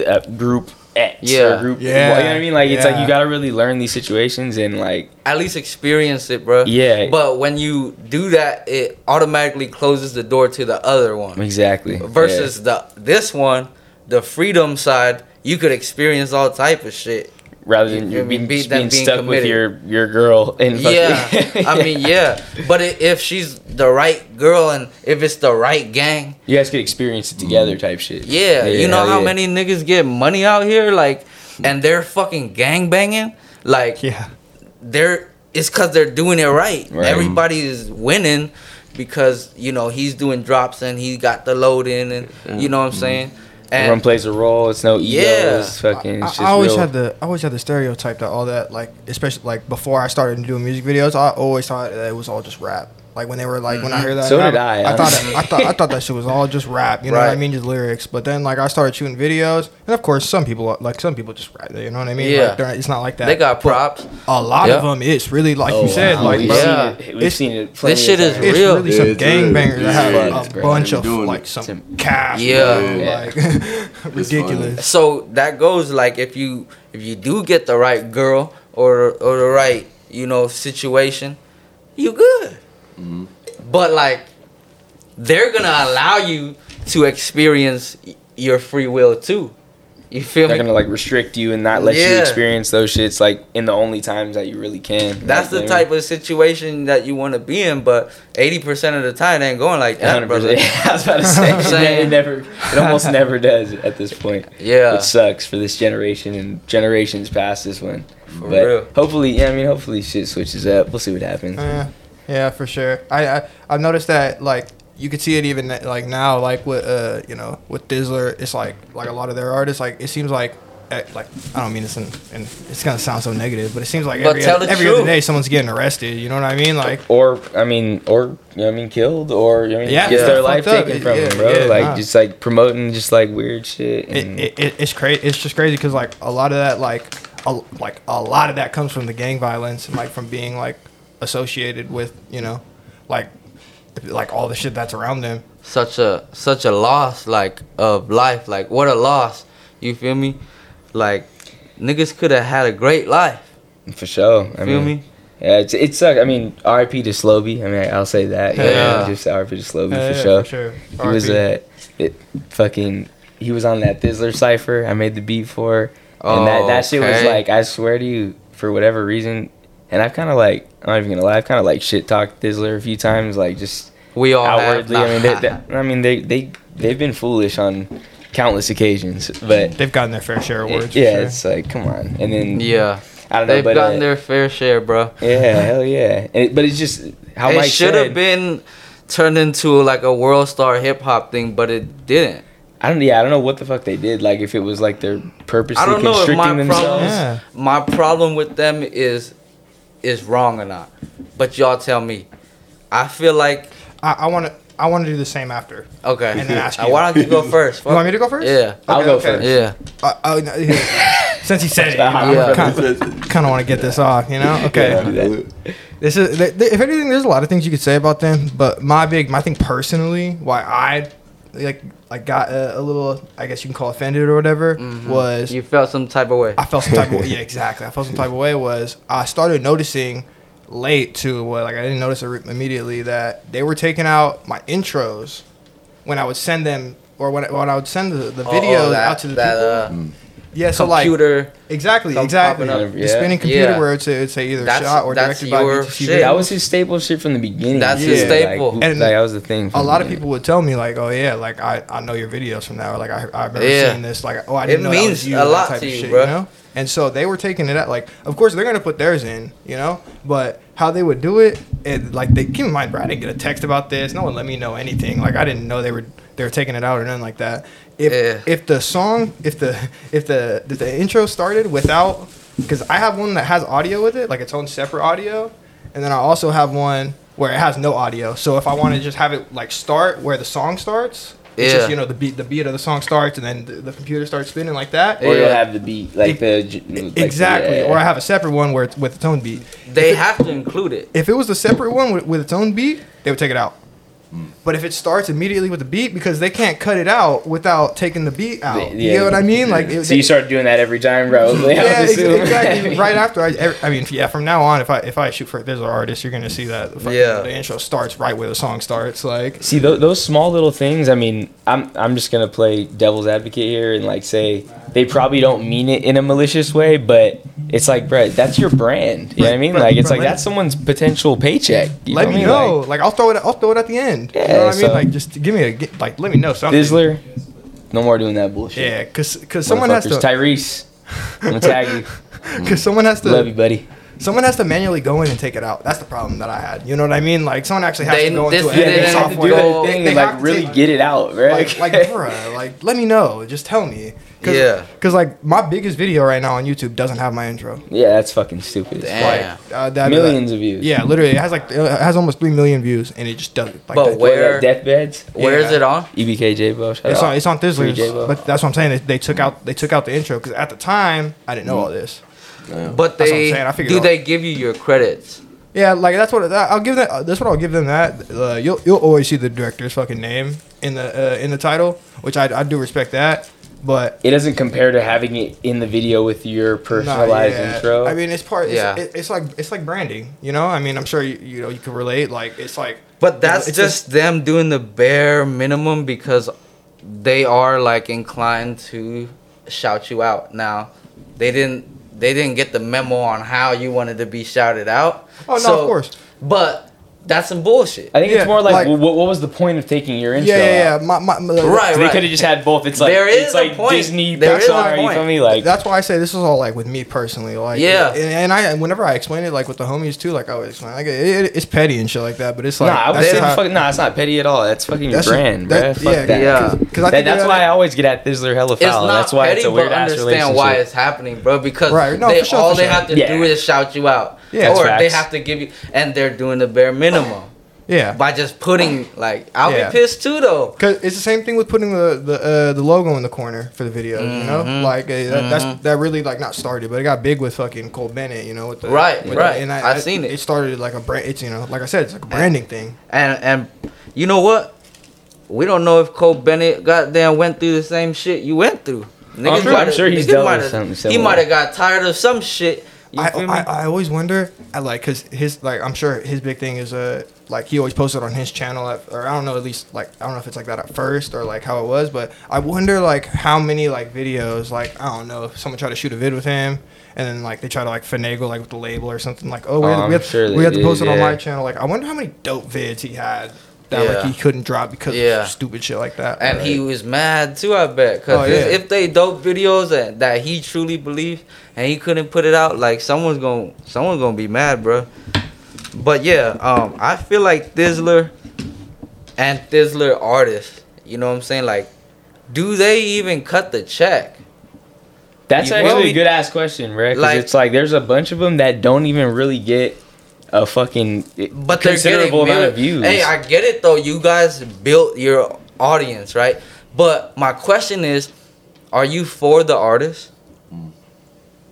uh, group X Yeah. or group. Yeah. you know what I mean? Like it's like you gotta really learn these situations and like at least experience it bro Yeah. but when you do that it automatically closes the door to the other one exactly versus the this one, the freedom side, you could experience all type of shit. Rather than You you being, being being stuck with your your girl and Yeah, fucking- I mean, *laughs* yeah. But i- if she's the right girl and if it's the right gang, you guys could experience it together mm. type shit yeah. you know how yeah. many niggas get money out here, like, and they're fucking gang banging, like, Yeah. they're it's because they're doing it right. Right. Everybody is winning because you know he's doing drops and he got the load in, and you know what I'm mm-hmm. saying. Everyone plays a role it's no ego Yeah. it's fucking I, it's just I always real. had the I always had the stereotype that all that like especially like before I started doing music videos I always thought that it was all just rap like when they were like when I mm-hmm. heard that So rap, did I, I thought honestly. it, I thought I thought that shit was all just rap you know what I mean just lyrics but then like I started shooting videos and of course some people like some people just rap you know what I mean Yeah. like, they're- it's not like that they got But props. a lot Yeah. of them it's really like Oh, you said wow. like we've bro, Yeah. seen it we've seen it plenty shit is times. it's real. really Yeah, some gangbangers that have Yeah, a it's bunch of like it. some Some- cash Yeah. bro, Yeah. like *laughs* ridiculous So that goes like if you if you do get the right girl or or the right you know situation, you good. But like they're gonna allow you to experience your free will too. You feel they're me? gonna like restrict you and not let you experience those shits like in the only times that you really can That's the Like, type of situation that you want to be in, but eighty percent of the time it ain't going like that, 100%. brother. *laughs* I was about to *laughs* say, I'm it never, it almost never does at this point. Yeah. it sucks for this generation and generations past this one. For but real. hopefully, yeah, I mean, hopefully shit switches up. We'll see what happens. Oh, yeah, yeah, for sure. I, I I've noticed that like you could see it even like now like with uh you know with Thizzler, it's like like a lot of their artists like it seems like. eh, Like I don't mean this, in, and it's gonna sound so negative, but it seems like But every, other, every truth. other day someone's getting arrested. You know what I mean? Like Or I mean, or you know, what I mean, killed, or you know, I mean, Yeah, gets yeah, their life fucked up. taken from Yeah, them, bro. yeah, like nah. just like promoting just like weird shit. it, it, it, it's crazy. It's just crazy because like a lot of that like a, like a lot of that comes from the gang violence and like from being like associated with you know like like all the shit that's around them. such a such a loss like of life like what a loss you feel me like niggas could have had a great life for sure. I feel mean, me Yeah, it's it sucks. I mean, R.I.P. to Slowby. I mean, I'll say that. Yeah, Yeah. just R.I.P. to Slowby Yeah, for, yeah, sure. for sure. He was RIP. uh, it fucking. He was on that Thizzler cipher. I made the beat for, and that that shit was like. I swear to you, for whatever reason, and I've kind of like. I'm not even gonna lie. I've kind of like shit talked Thizzler a few times, like just we all outwardly. have I mean, they, they, I mean, they they they've been foolish on countless occasions, but They've gotten their fair share of words. for yeah, sure. it's like come on, and then yeah I don't know, they've but gotten uh, their fair share bro yeah, hell yeah, and it, but it's just how it Mike should have been turned into like a world star hip hop thing but it didn't I don't. Yeah, I don't know what the fuck they did. Like if it was like they're purposely I don't know if my problem themselves. Yeah. my problem with them is is wrong or not but y'all tell me I feel like I, I want to. I want to do the same after. Okay. And then ask *laughs* Uh, you. why don't you go first? *laughs* You want me to go first? Yeah. I'll go okay. first. Yeah. Uh, oh, no, yeah. *laughs* Since he said it, Yeah. kind of want to get this off, you know? Okay. This is, th- th- if anything, there's a lot of things you could say about them, but my big, my thing personally, why I like, like got a, a little, I guess you can call offended or whatever, was You felt some type of way. I felt some type of *laughs* yeah, exactly. I felt some type of way was I started noticing late to what like I didn't notice it immediately that they were taking out my intros when I would send them or when, I- when I would send the, the Oh, videos that- out to the that, people. uh, yeah, so like computer. exactly, exactly. popping up. The spinning computer Yeah. where it's it'd say either That's- shot or directed by BTC shit. That was his staple shit from the beginning. That's his staple. who- And like, that was the thing. a lot of people would tell me like, "Oh yeah, like I, I know your videos from that, or like I I've never Yeah. seen this, like oh I didn't It know that was means you, a lot type to of you, shit, bruh. you know." And so they were taking it out. like, of course they're gonna put theirs in, you know, but how they would do it, it like they keep in mind, bro, I didn't get a text about this. No one let me know anything. Like I didn't know they were they were taking it out or nothing like that. If Yeah. if the song, if the if the if the intro started without, because I have one that has audio with it, like its own separate audio, and then I also have one where it has no audio. So if I want to mm-hmm. just have it like start where the song starts, it's Yeah. just you know the beat the beat of the song starts and then the, the computer starts spinning like that. Or you'll have the beat, like the like exactly. yeah. Or I have a separate one where it's with its own beat. They it- have to include it. if it was the separate one with, with its own beat, they would take it out. Mm. But if it starts immediately with the beat, because they can't cut it out without taking the beat out. The- You know what I mean? Like, it, So you start doing that every time, bro. *laughs* yeah, *laughs* exactly. right after I, I mean, yeah. From now on, if I if I shoot for there's an artist, you're gonna see that. The fucking- Yeah. The intro starts right where the song starts. Like, See those, those small little things. I mean, I'm I'm just gonna play devil's advocate here and like say they probably don't mean it in a malicious way, but it's like, bro, that's your brand. You know what I mean? Right, Like it's right, like that's someone's potential paycheck. You let feel me know. Like, Like, I'll throw it. I'll throw it at the end. Yeah, you know Yeah, what I mean? Like, just give me a like. Let me know something. Thizzler, no more doing that bullshit. Yeah, cause cause someone has to. Motherfuckers. Tyrese, I'm gonna tag you. *laughs* Cause someone has to. Love you, buddy. Someone has to manually go in and take it out. That's the problem that I had. You know what I mean? Like someone actually has They- to go this into didn't editing have to do that They- thing they and like really take- get it out, right? like, like, bruh, like, let me know. Just tell me. Cause, Yeah. Cause like my biggest video right now on YouTube doesn't have my intro. yeah, that's fucking stupid. Damn. Like uh, that, Millions of views. Yeah, literally, it has like it has almost three million views, and it just doesn't. Like But that. Where- that deathbeds? Where is Yeah. it on? E EBK Bo. It's on it's on Thizzlers, but that's what I'm saying. They, they took out they took out the intro because at the time I didn't know all this. But That's what I'm they saying, I figured do they give you your credits? Yeah, like that's what I'll give them. That's what I'll give them. That uh, you'll you'll always see the director's fucking name in the uh, in the title, which I, I do respect that. But it doesn't compare to having it in the video with your nah, personalized yeah. intro. I mean, it's part. It's, Yeah. it, it's like it's like branding. You know, I mean, I'm sure you you know you can relate. Like it's like. But that's it's just them doing the bare minimum because they are like inclined to shout you out. Now, they didn't they didn't get the memo on how you wanted to be shouted out. Oh no, So- of course. But that's some bullshit. I think Yeah, it's more like, like- what, what was the point of taking your intro? Yeah, yeah, out? yeah. My, my, my, Right, They right. could have just had both. It's like There is it's a like point. Disney There is a Pixar. You point. feel me? Like That's why I say this is all like with me personally, like Yeah. and, and I whenever I explain it like with the homies too, like I always explain like it, it, it's petty and shit like that, but it's like nah, I would that's say how- fuck, nah, it's not petty at all. That's fucking your that's brand, that, bruh. Fuck yeah, that. Yeah. Cause, 'cause I That- think that's that- why I always get at Thizzler hella It's foul. not That's why petty, it's a weird but ass understand relationship. why it's happening, bro. Because Right, no, they, for sure, all for they sure. have to Yeah. do is shout you out, Yeah, or that's they have to give you, and they're doing the bare minimum yeah. by just putting like. I'll Yeah. be pissed too, though. Cause it's the same thing with putting the the uh, the logo in the corner for the videos, you know, Mhm. like uh, that, that's that really like not started, but it got big with fucking Cole Bennett, you know, with the Right, with right. The, and I have seen it. It started like a brand. It's you know, like I said, it's like a branding thing. And and you know what? We don't know if Cole Bennett goddamn went through the same shit you went through. Niggas sure- I'm sure he's dealt with something He might have got tired of some shit. You I. I, I always wonder, I like, cause his like I'm sure his big thing is uh like he always posted on his channel at, or I don't know at least like I don't know if it's like that at first or like how it was, but I wonder like how many like videos like I don't know if someone tried to shoot a vid with him and then like they try to like finagle like with the label or something like oh we Oh, have, we have, sure we they have to post did, it on yeah. my channel like I wonder how many dope vids he had that Yeah. like he couldn't drop because Yeah. of stupid shit like that and he was mad too, I bet. Cause Oh, if- yeah. if they dope videos that, that he truly believed and he couldn't put it out, like someone's gonna someone's gonna be mad, bro. But yeah, um, I feel like Thizzler and Thizzler artists, you know what I'm saying? Like, do they even cut the check? That's You actually feel a me? good ass question, right? Because Like- it's like there's a bunch of them that don't even really get a fucking but considerable amount of views. Hey, I get it though. You guys built your audience, right? But my question is, are you for the artist?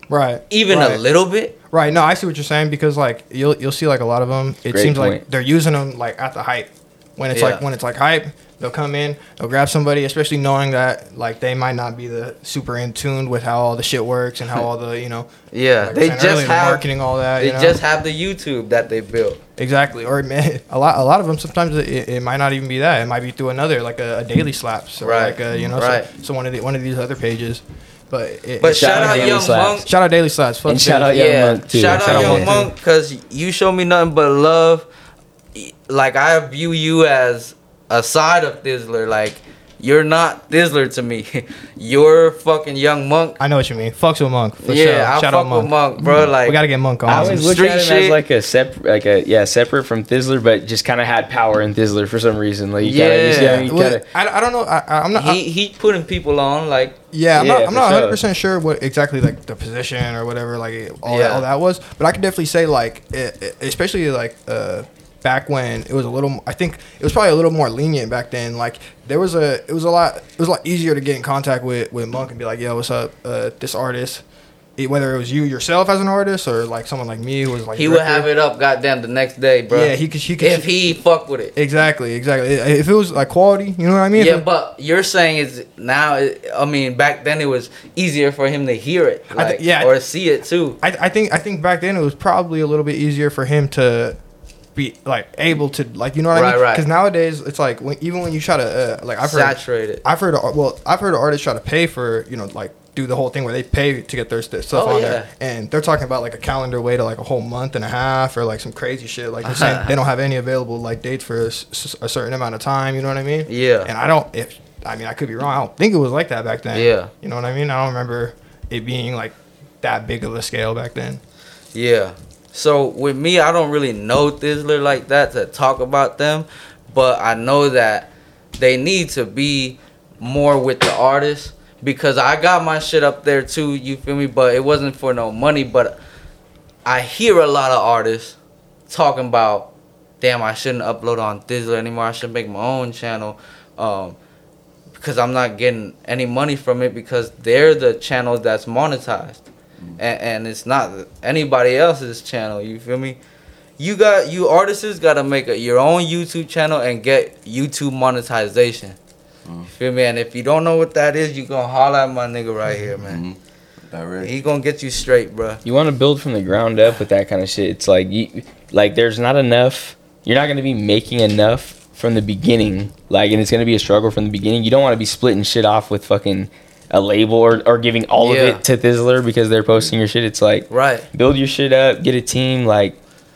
Right. Even right. a little bit? Right. No, I see what you're saying because like you'll you'll see like a lot of them. It Great seems like they're using them like at the hype. When it's like when it's like hype, they'll come in, they'll grab somebody, especially knowing that like they might not be the super in tune with how all the shit works and how all the you know. *laughs* Yeah, like they just earlier, have marketing all that. They you know? just have the YouTube that they built. exactly. Or it may, *laughs* a lot a lot of them sometimes it, it might not even be that. It might be through another like a, a daily slaps or Right. like a, you know Right. so, so one of the one of these other pages. But it, But Shout shout, out out Young Slaps. Monk. shout out daily slaps. Fuck And shout out Young yeah, Monk, too. shout out Shout out Young Monk, Monk because you show me nothing but love. Like I view you as a side of Thizzler. Like you're not Thizzler to me. *laughs* you're fucking Young Monk. I know what you mean. Fucks with Monk. For yeah, sure. I Shout fuck out Monk. with Monk, bro. Like we gotta get Monk on. I Awesome. always looked at him shit. as like a separate, like a yeah, separate from Thizzler, but just kind of had power in Thizzler for some reason. Like you gotta, just, Yeah. yeah, you gotta, I, I don't know. I, I- I'm not. I- he he putting people on. Like yeah, I'm Yeah, not. I'm not 100 percent sure what exactly like the position or whatever like all, that, all that was, but I can definitely say like, it, it- especially like uh, back when it was a little. I think it was probably a little more lenient back then. Like there was a. It was a lot. It was a lot easier to get in contact with with Monk and be like, yo, what's up? Uh, this artist. It- Whether it was you yourself as an artist or like someone like me who was like he would have it up, goddamn, the next day, bro. Yeah, he could. He could. if he fuck with it. exactly, exactly. If it was like quality, you know what I mean? Yeah, it- but you're saying is now. I mean, back then it was easier for him to hear it, like, thi- yeah. or see it too. I, I think I think back then it was probably a little bit easier for him to be like able to like you know what I Right, mean? right. Because nowadays it's like when, even when you try to uh, like I've heard Saturated. I've heard well I've heard artists try to pay for you know like do the whole thing where they pay to get their st- stuff Oh, on yeah. there and they're talking about like a calendar wait to like a whole month and a half or like some crazy shit like they're saying they don't have any available like dates for a, s- a certain amount of time you know what I mean? Yeah. And I don't if I mean I could be wrong I don't think it was like that back then. Yeah. You know what I mean? I don't remember it being like that big of a scale back then. Yeah. So with me, I don't really know Thizzler like that to talk about them, but I know that they need to be more with the artists because I got my shit up there too. You feel me? But it wasn't for no money. But I hear a lot of artists talking about, damn, I shouldn't upload on Thizzler anymore. I should make my own channel. Um, because I'm not getting any money from it because they're the channel that's monetized, Mm-hmm. and, and it's not anybody else's channel. You feel me? You got you artists got to make a, your own YouTube channel and get YouTube monetization. Mm-hmm. You feel me? And if you don't know what that is, you gonna holler at my nigga right here, man. Mm-hmm. Direct. He gonna get you straight, bro. you want to build from the ground up with that kind of shit. It's like you, like there's not enough. You're not gonna be making enough from the beginning. Like, and it's gonna be a struggle from the beginning. You don't want to be splitting shit off with fucking a label or, or giving all Yeah. of it to Thizzler because they're posting your shit. It's like Right. build your shit up, get a team. Like,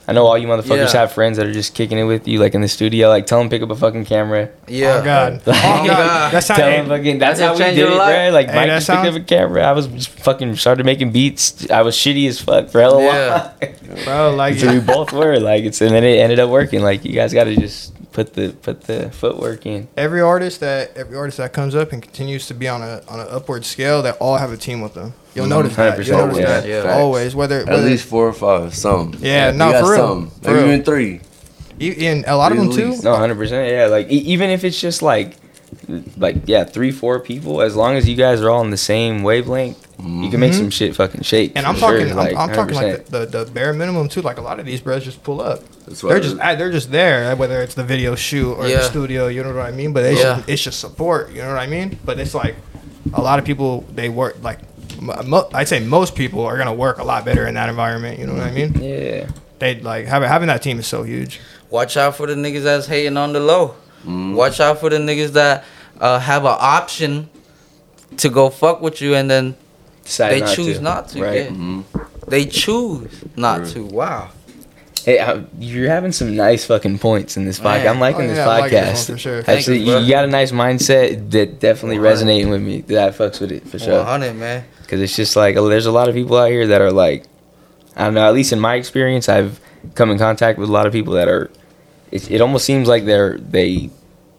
I know all you motherfuckers Yeah. have friends that are just kicking it with you, like in the studio. Like, tell them pick up a fucking camera. Yeah. Oh God. *laughs* Oh, God. That's how. Tell them fucking. That's That how we change did your it, life? bro. Like, Hey, Mike that just picked up a camera. I was just fucking started making beats. I was shitty as fuck for hella Yeah. while. *laughs* bro, like so we both were like, it's and then it ended up working. Like, you guys got to just put the put the footwork in. every artist that every artist that comes up and continues to be on a on an upward scale, they all have a team with them. You'll notice that. 100%, You'll notice yeah. that Yeah. always. Whether, At least four or five, some. Yeah, You no, got for real. some. For Maybe real. even three. e- and a lot of them too. No, hundred percent. Yeah, like e- even if it's just like, like yeah, three, four people. As long as you guys are all on the same wavelength, you can make Mhm. some shit fucking shake. And I'm for talking, sure, I'm, I'm talking like the, the, the bare minimum too. Like a lot of these bros just pull up. That's why They're just they're just there, whether it's the video shoot or Yeah. the studio. You know what I mean? But it's Yeah. just, it's just support. You know what I mean? But it's like a lot of people they work like mo- mo- I'd say most people are gonna work a lot better in that environment. You know what I mean? yeah. They like having having that team is so huge. Watch out for the niggas that's hating on the low. Watch out for the niggas that uh, have an option to go fuck with you and then Decide they not choose to. not to. Right. Yeah. hmm They choose not Right. to. Wow. Hey, uh, you're having some nice fucking points in this podcast. Man. I'm liking Oh, this yeah, I'm podcast. this one for sure. Actually, you, you got a nice mindset that definitely resonating with me. That I fucks with it for sure. 100, man. Because it's just like there's a lot of people out here that are like, I don't know. At least in my experience, I've come in contact with a lot of people that are. It, it almost seems like they're they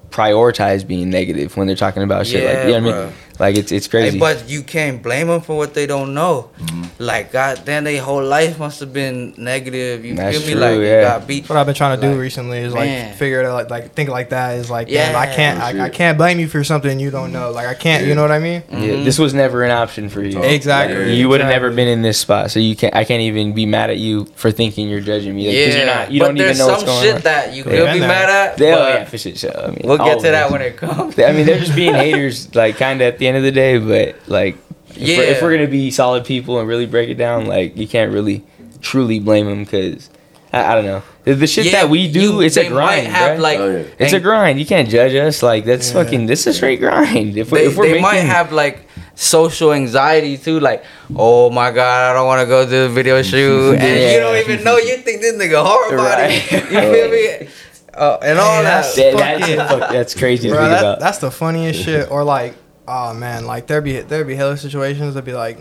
prioritize being negative when they're talking about shit like Yeah, you know what I mean. Like it's it's crazy. Hey, but you can't blame them for what they don't know. Like, goddamn, their whole life must have been negative. You That's feel me? true, like, yeah. you got beat. What I've been trying to do Like, recently is like man. figure it out like like think like that is like yeah Yeah. I can't I, I can't blame you for something you don't know like I can't you know what I mean yeah, Mhm. this was never an option for you. exactly You would have never been in this spot, so you can't. I can't even be mad at you for thinking you're judging me. Like, 'cause Yeah, you're not. You but don't even know what's going on. There's some going shit that you Yeah. could be mad at. Yeah, but yeah, for shit. So, I mean, We'll get to that when it comes. I mean, they're just being haters, like kind of at the end of the day. But like, if, we're, if we're gonna be solid people and really break it down, like you can't really truly blame them because I, I don't know the, the shit Yeah, that we do. you- it's a grind, Might have bruh. like, Oh, yeah. It's a grind. You can't judge us. Like that's Yeah. fucking. This is a straight grind. If we're, They, if we're they making, might have like social anxiety too. Like, oh my god, I don't want to go to the video *laughs* shoot, and Yeah. you don't even know. You think this nigga hard about it. Right. *laughs* You feel me? Uh, and all that. that's- that's, fuck- that's crazy to Bro, think that, about. that's the funniest shit. Or like, oh man, like there'd be there'd be hella situations that be like,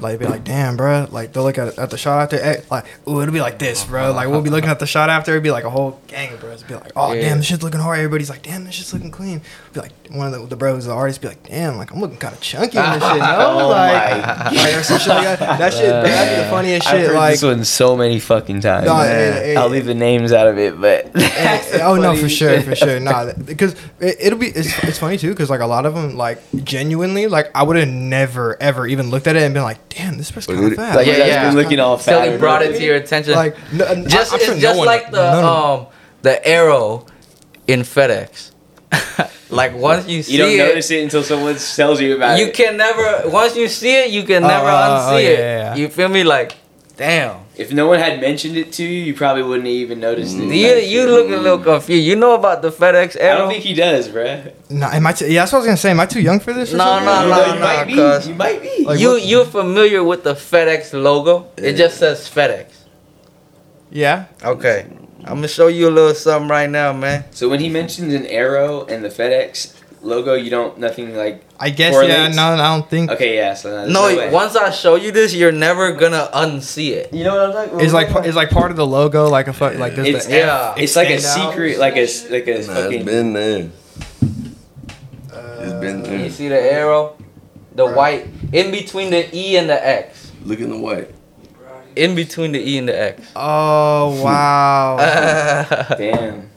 like be like, damn, bro. Like they'll look at at the shot after, eh, like, ooh, it'll be like this, bro. Like we'll be looking at the shot after, it'd be like a whole gang of bros. Be like, oh Yeah. damn, this shit's looking hard. Everybody's like, damn, this shit's looking clean. Be like, one of the, the bros, the artist, be like, damn, like I'm looking kind of chunky in this shit. *laughs* No, Oh like, *laughs* like or some shit like that. That shit, bro, that'd be the funniest I've shit. heard Like, this one so many fucking times. Man. it- it- I'll leave the names out of it, but *laughs* Eh, oh no, for sure, for sure. Nah, because it, it'll be it's, it's funny too because like a lot of them like genuinely like I would have never ever even looked at it and been like, damn, this person's kind of fat. Like, Yeah, yeah, yeah. been looking all Till fat. he brought it to your attention. like no, just I'm it's sure no just one- like the none of- um the arrow in FedEx. *laughs* like once you see it. You don't it, notice it until someone tells you about you it. You can never. Once you see it, you can Oh, never oh, unsee oh, yeah, it. yeah, yeah. You feel me? Like, damn. If no one had mentioned it to you, you probably wouldn't even notice it. You you look a little confused. You know about the FedEx I don't think he does, bruh. Nah, am I? T- yeah, that's what I was gonna say. Am I too young for this? No, no, no, no, might be. You might be. Like, you you're familiar with the FedEx logo? It just says FedEx. Yeah. Okay. I'm gonna show you a little something right now, man. so when he mentions an arrow and the FedEx logo, you don't nothing like. I guess yeah. No, I don't think. Okay, yeah. So there's No, way. once I show you this, you're never gonna unsee it. You know what I'm talking? It's like it's like part of the logo, like a fuck, like does It's the yeah. It's like a stand out? secret, like a s- like a Nah, it's fucking. been there. Uh, It's been there. You see the arrow? The Right. white in between the E and the X. Look in the white. In between the E and the X. Oh *laughs* wow. *laughs* Damn.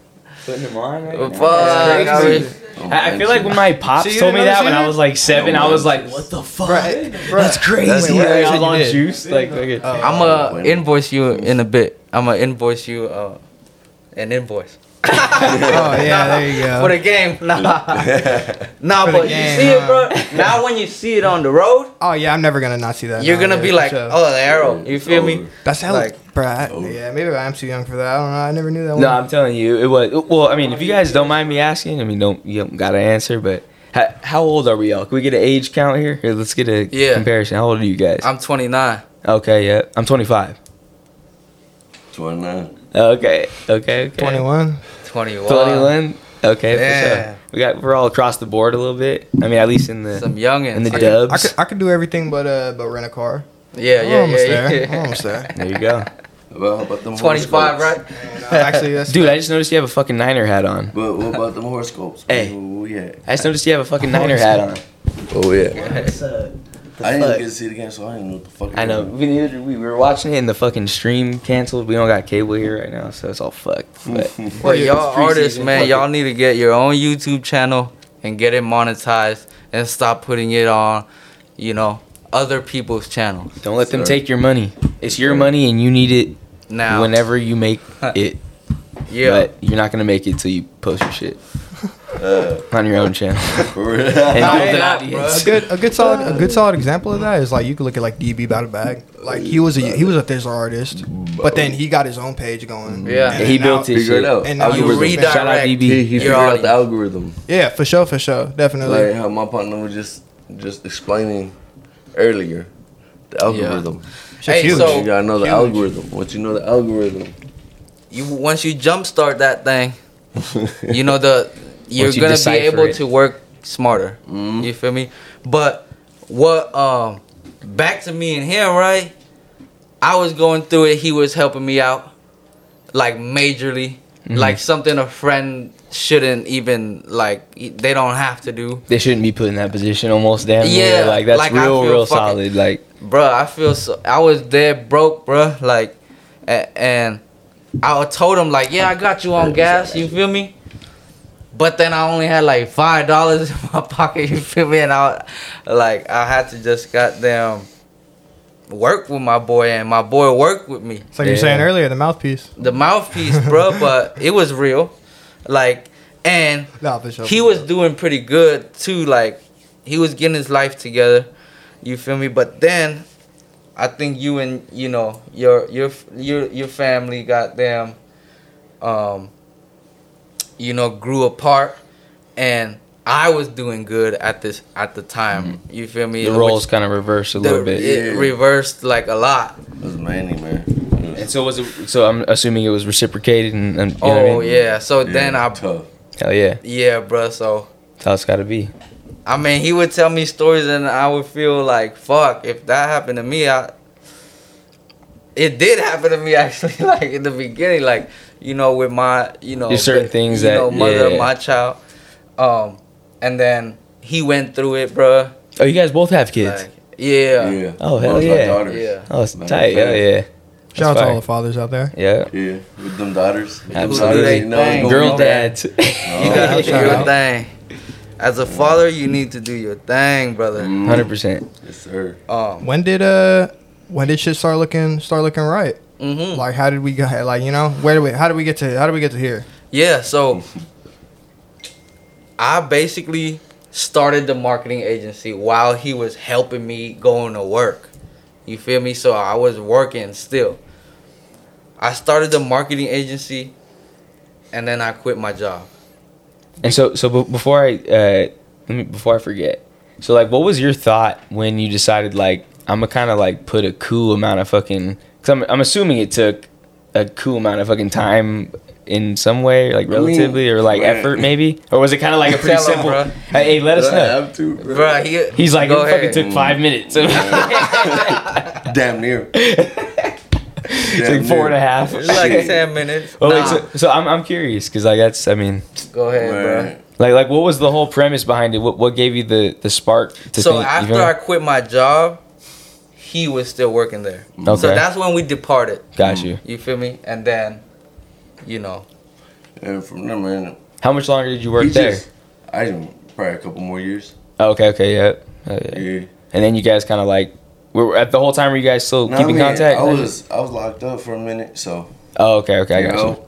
Putting them on right now. Fuck, That's I I, I feel like when my pops See, you told me that when she I was like seven, No, I was like, what the fuck? Bruh, bruh. That's crazy. Wait, wait, Like, I wait, was on juice. Like, fucking- Oh. I'm gonna invoice you in a bit. I'm gonna invoice you uh, an invoice. Oh yeah, there you go. For the game, nah, *laughs* nah. For But game, you see it, bro. Now when you see it on the road, Oh yeah, I'm never gonna not see that. you're now, gonna yeah, be like, sure. oh, the arrow. You feel oh. me? Over. that's hell, like- like, bro. I, Oh. yeah, maybe I'm too young for that. I don't know. I never knew that one. No, I'm telling you, it was. Well, I mean, if you guys don't mind me asking, I mean, don't you don't gotta answer, but how, how old are we all? Can we get an age count here? Here, let's get a Yeah. comparison. How old are you guys? I'm 29. okay, yeah, I'm 25. 29. Okay, okay, okay. 21. 21. 21. Okay, Yeah. sure. We got we're all across the board a little bit. I mean, at least in the Some youngins. in the I dubs. could, I could do everything but uh but rent a car. yeah, I'm yeah, almost yeah, there. yeah. I'm almost there. there you go, Well, how about them 25, horoscopes? right? Uh, actually, that's dude. I just noticed you have a fucking Niner hat on. But what about them horoscopes? Hey. Oh, yeah. I just noticed you have a fucking Niner hat on. Oh, yeah. The I didn't fuck? get to see it again, so I didn't know what the fuck. I know. We, neither, we were watching it and the fucking stream canceled. We don't got cable here right now, so it's all fucked. *laughs* But Well, y'all artists, man, fuck y'all need to get your own YouTube channel and get it monetized and stop putting it on, you know, other people's channels. don't let them Sorry. take your money. It's your money and you need it Now, whenever you make *laughs* it. yeah, But you're not gonna make it till you post your shit Uh, on your own channel *laughs* for real. and build an audience. a good a good solid a good solid example of that is like you could look at like DB Battle Bag. Like he was a he was a Thizzler artist, but then he got his own page going. Yeah. And he now- built his Figure it shit. out. And now you Algorithm. redirect Shout out DB. He, he your figured out audience. the algorithm. Yeah, for sure, for sure, definitely. Like how my partner was just just explaining earlier. The algorithm. Shit's Hey, huge. so- you gotta know the huge. algorithm. Once you know the algorithm, you once you jumpstart that thing, you know the you're you gonna be able it. to work smarter. Mhm. You feel me? But what um back to me and him, right? I was going through it, he was helping me out like majorly. like something a friend shouldn't even like. They don't have to do. They shouldn't be put in that position almost damn near. Yeah, Like that's like, real, real fucking- solid. Like Bruh, I feel so. I was dead broke, bruh. Like, and I told him like, yeah, I got you on gas. You feel me? But then I only had like five dollars *laughs* in my pocket. You feel me? And I, like, I had to just goddamn work with my boy, and my boy worked with me. It's like you were saying earlier, the mouthpiece. The mouthpiece, bro. *laughs* but it was real. Like, and No, for sure. he was doing pretty good too. Like he was getting his life together. You feel me? But then I think you and you know your your your your family goddamn um you know grew apart and I was doing good at this at the time. Mm-hmm. You feel me? the roles kind of reversed a the- little bit. It Yeah. reversed like a lot. It was Manny, man. Was- And so was it? So I'm assuming it was reciprocated, and, and you Oh know what I oh, mean? yeah. So then yeah, I tough. hell yeah, yeah, bruh. So that's how it's got to be. I mean, he would tell me stories, and I would feel like, fuck, if that happened to me, I. It did happen to me *laughs* actually, like in the beginning, like you know, with my, you know, There's certain the- things you that- know, mother of yeah. my child, um, and then he went through it, bro Oh, you guys both have kids. Like, yeah, Yeah. Oh, hell Both yeah. Yeah. oh, it's Matter tight. Hell yeah. Shout out That's to all the fathers out there. Yeah. Yeah, with them daughters. With Absolutely. daughters, you know, Girl gonna dads. *laughs* you gotta do your thing. As a father, you need to do your thing, brother. Mm, Hundred percent. Yes, sir. Um, When did uh when did shit start looking start looking right? mhm. Like how did we go like you know where did we how did we get to how did we get to here? Yeah, so I basically started the marketing agency while he was helping me going to work. You feel me? So I was working still. I started the marketing agency and then I quit my job. And so, so be- before I uh, let me before I forget, so like, what was your thought when you decided like I'm gonna kind of like put a cool amount of fucking? Cause I'm I'm assuming it took a cool amount of fucking time in some way, like I mean, relatively, or like man. effort maybe, or was it kind of like a *laughs* pretty Tell 'em, simple? bruh. Hey, hey, let us I know. have to, bro. Bruh, he, He's like, it go fucking ahead. took five mm. minutes. it's *laughs* Damn near. *laughs* like four and a half. It's like 10 minutes. Well, Nah, like, so, so I'm I'm curious because like that's I mean go ahead, bro. Like like what was the whole premise behind it? What what gave you the the spark to So think? you after know? I quit my job, he was still working there. So that's when we departed. got mm. you. You feel me? And then, you know, And from there, man, How much longer did you work there? just- I didn't probably a couple more years. Oh, okay, okay, yeah. Oh, yeah. Yeah. And then you guys kind of like, were at the whole time were you guys still No, keeping I mean, contact? I was I was locked up for a minute, so oh, okay, okay, I got know,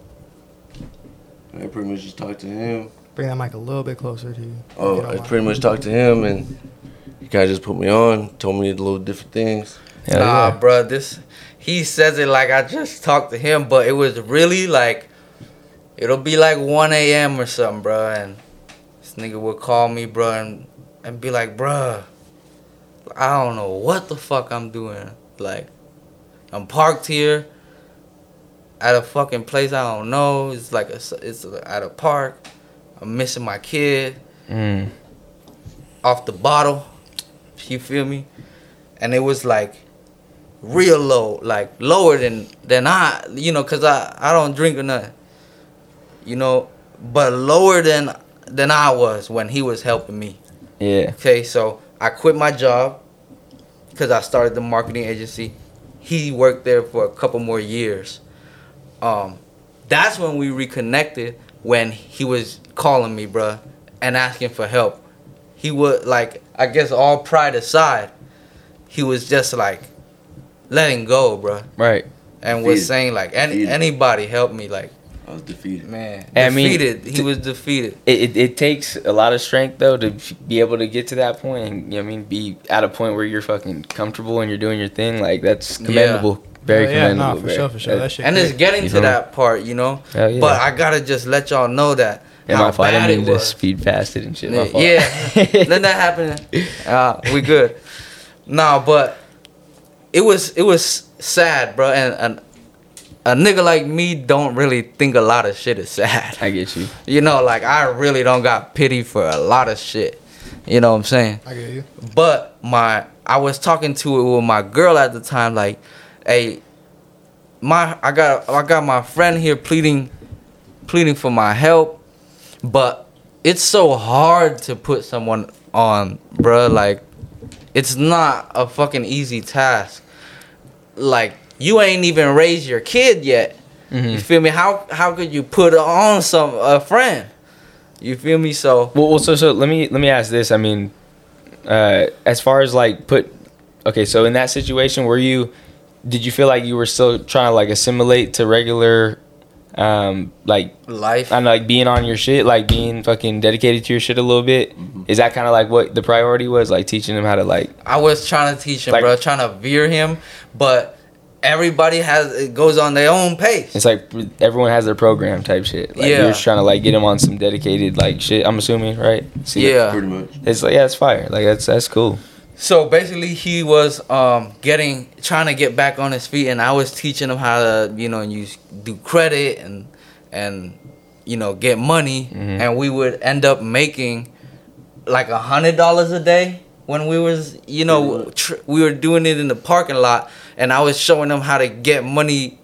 you. I pretty much just talked to him. Bring that mic a little bit closer to you. Oh, Get I pretty much talked to him, and he kind of just put me on, told me a little different things. Hell nah, yeah. bruh, this he says it like I just talked to him, but it was really like it'll be like 1 a.m. or something, bruh, and this nigga would call me, bruh, and, and be like, bruh, I don't know what the fuck I'm doing. Like, I'm parked here at a fucking place I don't know. It's like a, it's at a park. I'm missing my kid Mm. off the bottle. You feel me? And it was like real low, like lower than than I, you know, cause I I don't drink or nothing. You know, but lower than than I was when he was helping me. Yeah. Okay, so I quit my job because I started the marketing agency. He worked there for a couple more years. Um, that's when we reconnected. When he was calling me, bruh, and asking for help. He would like, I guess, all pride aside, he was just like letting go, bro. Right. and was saying like, any Defeated. anybody help me, like, I was defeated. man, I mean, defeated. he t- was defeated. It, it, it takes a lot of strength though to be able to get to that point and you know what I mean be at a point where you're fucking comfortable and you're doing your thing like that's Yeah. commendable very Oh, yeah, commendable nah, for bro. sure, for sure. That shit and it's getting You to feel that part, you know. Hell yeah. But I gotta just let y'all know that yeah, how my fault I bad didn't mean to speed past it and shit my fault. Yeah, *laughs* let that happen. *laughs* Uh, we good. Nah, but it was it was sad, bro. And, and a nigga like me don't really think a lot of shit is sad. I get you *laughs* You know, like I really don't got pity for a lot of shit. You know what I'm saying? I get you. But my I was talking to it with my girl at the time, like, hey, my I got I got my friend here pleading pleading for my help, but it's so hard to put someone on, bruh. Like, it's not a fucking easy task. Like, you ain't even raised your kid yet. You feel me? How how could you put on some a friend? You feel me? So Well, well, so so let me let me ask this. I mean, uh, as far as like put, okay, so in that situation, were you, did you feel like you were still trying to like assimilate to regular, um, like life. and like being on your shit, like being fucking dedicated to your shit a little bit? Is that kind of like what the priority was, like teaching him how to like? I was trying to teach him, Like- bro, trying to veer him, but everybody has it goes on their own pace. It's like everyone has their program type shit. Like Yeah. You're just trying to like get him on some dedicated like shit. I'm assuming, right? See, Yeah. Pretty much. It's like yeah, it's fire. Like that's that's cool. So basically, he was um, getting trying to get back on his feet, and I was teaching him how to, you know, use do credit and and you know get money, Mhm. and we would end up making like a hundred dollars a day when we was, you know, tr- we were doing it in the parking lot, and I was showing him how to get money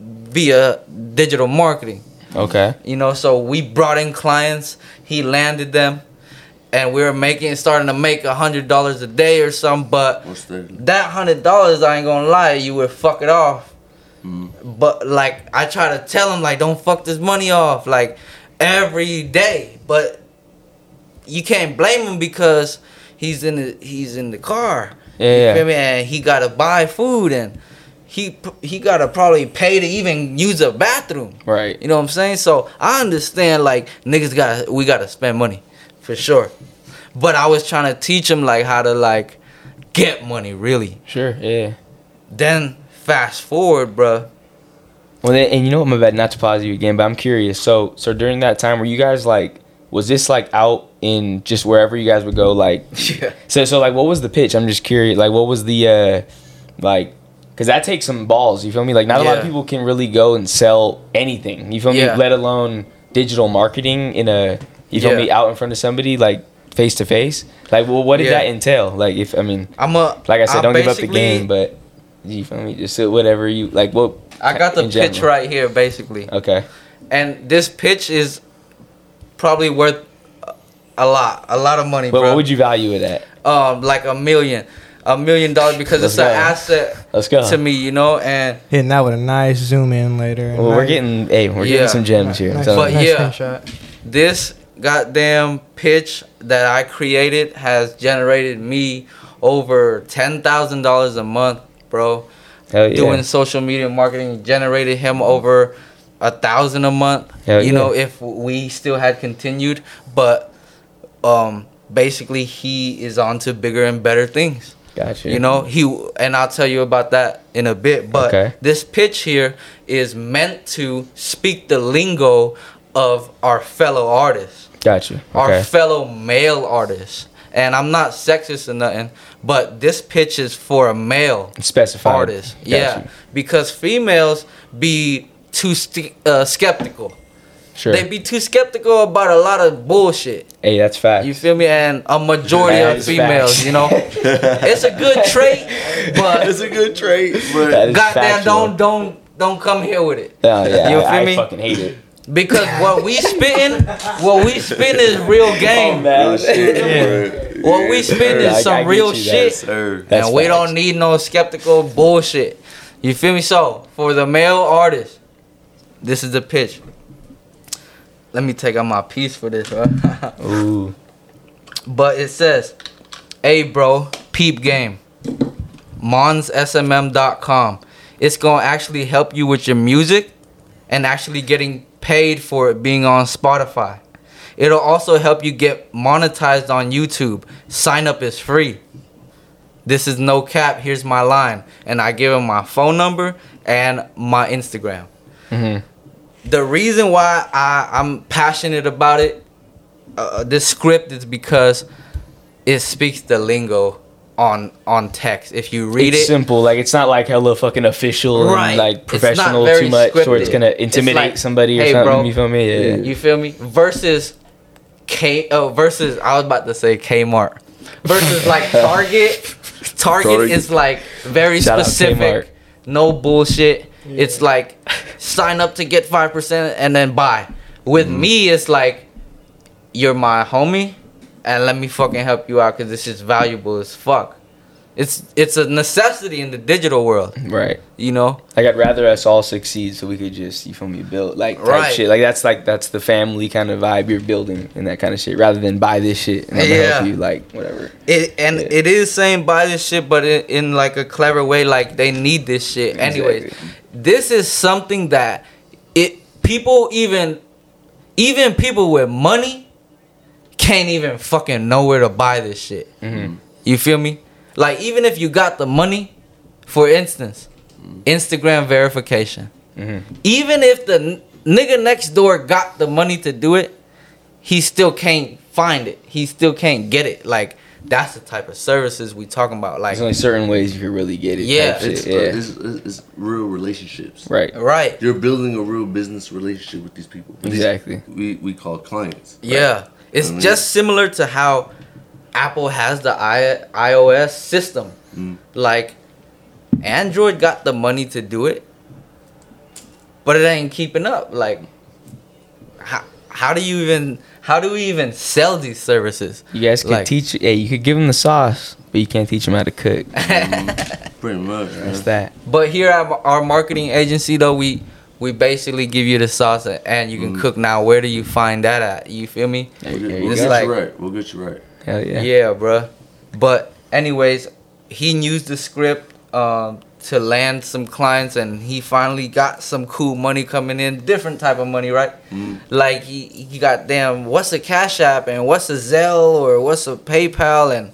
via digital marketing. Okay. You know, so we brought in clients, he landed them, and we were making starting to make a hundred dollars a day or something. But that? that hundred dollars, I ain't gonna lie, you would fuck it off. Mm. But like I try to tell him like don't fuck this money off like every day. But you can't blame him because he's in the he's in the car. Yeah, You yeah. feel me? And he gotta buy food and he he gotta probably pay to even use a bathroom. Right. You know what I'm saying? So I understand like niggas got we gotta spend money for sure. But I was trying to teach him like how to like get money really. Sure. Yeah. Then fast forward, bruh. Well, then, and you know what, my bad, not to pause you again, but I'm curious. So, so during that time, were you guys like, was this like out in just wherever you guys would go? Like, *laughs* Yeah. so, so like, what was the pitch? I'm just curious. Like, what was the, uh, like, because that takes some balls. You feel me? Like, not a lot of people can really go and sell anything. You feel Yeah. me? Let alone digital marketing in a, you feel Yeah. me, out in front of somebody like face to face. Like, well, what did Yeah. that entail? Like, if I mean, I'm a like I said, don't give up the game, but you feel me? Just whatever you like. What I got the pitch general. right here basically. Okay. And this pitch is probably worth a lot, a lot of money, But bro. what would you value it at? um like a million. A million dollars because Let's it's an asset Let's go. to me, you know, and Hitting that with a nice zoom in later. and Well, we're getting hey, we're Yeah. getting some gems here. I'm Nice, telling But nice yeah. screenshot. this goddamn pitch that I created has generated me over ten thousand dollars a month, bro. Hell yeah. Doing social media marketing generated him over a thousand a month. Hell you yeah. know, if we still had continued, but um, basically he is on to bigger and better things. Gotcha. You know, he and I'll tell you about that in a bit. But Okay. this pitch here is meant to speak the lingo of our fellow artists, Gotcha. our Okay. fellow male artists. And I'm not sexist or nothing, but this pitch is for a male Specified. artist. Gotcha. Yeah, because females be too st- uh, skeptical. Sure. They be too skeptical about a lot of bullshit. hey, that's fact. You feel me? And a majority That of females, facts. you know, *laughs* it's a good trait, but *laughs* It's a good trait, but That is goddamn, factual. don't don't don't come here with it. Oh, yeah, You I, feel I me? fucking hate it. Because what we spitting, what we spitting is real game. real shit, bro. What we spitting Yeah, I- is I some real shit, Sir. That's and we don't need no skeptical bullshit. You feel me? So for the male artist, this is the pitch. Let me take out my piece for this, bro. *laughs* Ooh. But it says, "Hey, bro, peep game. monssmm.com. It's gonna actually help you with your music and actually getting paid for it being on Spotify. It'll also help you get monetized on YouTube. Sign up is free. This is no cap. Here's my line, and I give him my phone number and my Instagram. hmm The reason why I, I'm passionate about it, uh, this script, is because it speaks the lingo on on text. If you read it's it, simple. Like it's not like hella fucking official Right. and like professional too much, or it's gonna It's intimidate like, somebody or "Hey, something. bro, you feel me? Yeah. You feel me? Versus K oh versus I was about to say Kmart. Versus like *laughs* Target. Target Target. is like very Shout specific. No bullshit. It's like sign up to get five percent and then buy. With Mm-hmm. me, it's like you're my homie, and let me fucking help you out because this is valuable as fuck. It's it's a necessity in the digital world, Right. you know. Like I'd rather us all succeed so we could just you feel me build like type Right. shit. Like that's like that's the family kind of vibe you're building and that kind of shit. Rather than buy this shit and I'm gonna help Yeah. you like whatever. It and Yeah. it is saying buy this shit, but in, in like a clever way, like they need this shit. Anyways, this is something that it people even even people with money can't even fucking know where to buy this shit. Mhm. You feel me? Like even if you got the money, for instance, Instagram verification. Mhm. Even if the n- nigga next door got the money to do it, he still can't find it. He still can't get it. Like that's the type of services we talking about. Like There's only certain ways you can really get it. Yeah. type shit, It's, uh, yeah. it's, it's, it's real relationships. right. right. You're building a real business relationship with these people. These- Exactly. we we call clients. Yeah. It's I mean- just similar to how Apple has the I- iOS system. Mm. Like Android got the money to do it, but it ain't keeping up. Like how how do you even how do we even sell these services? You guys can like, teach. Yeah, you could give them the sauce, but you can't teach them how to cook. *laughs* Pretty much. That's that. But here at our marketing agency though, we we basically give you the sauce and you can Mm. cook now. Where do you find that at? You feel me? We'll, get, you we'll get like- you right. We'll get you right. Hell yeah. Yeah, bruh. But anyways, he used the script um, to land some clients, and he finally got some cool money coming in, different type of money, right? Mm. Like he he got damn, what's a Cash App and what's a Zelle or what's a PayPal, and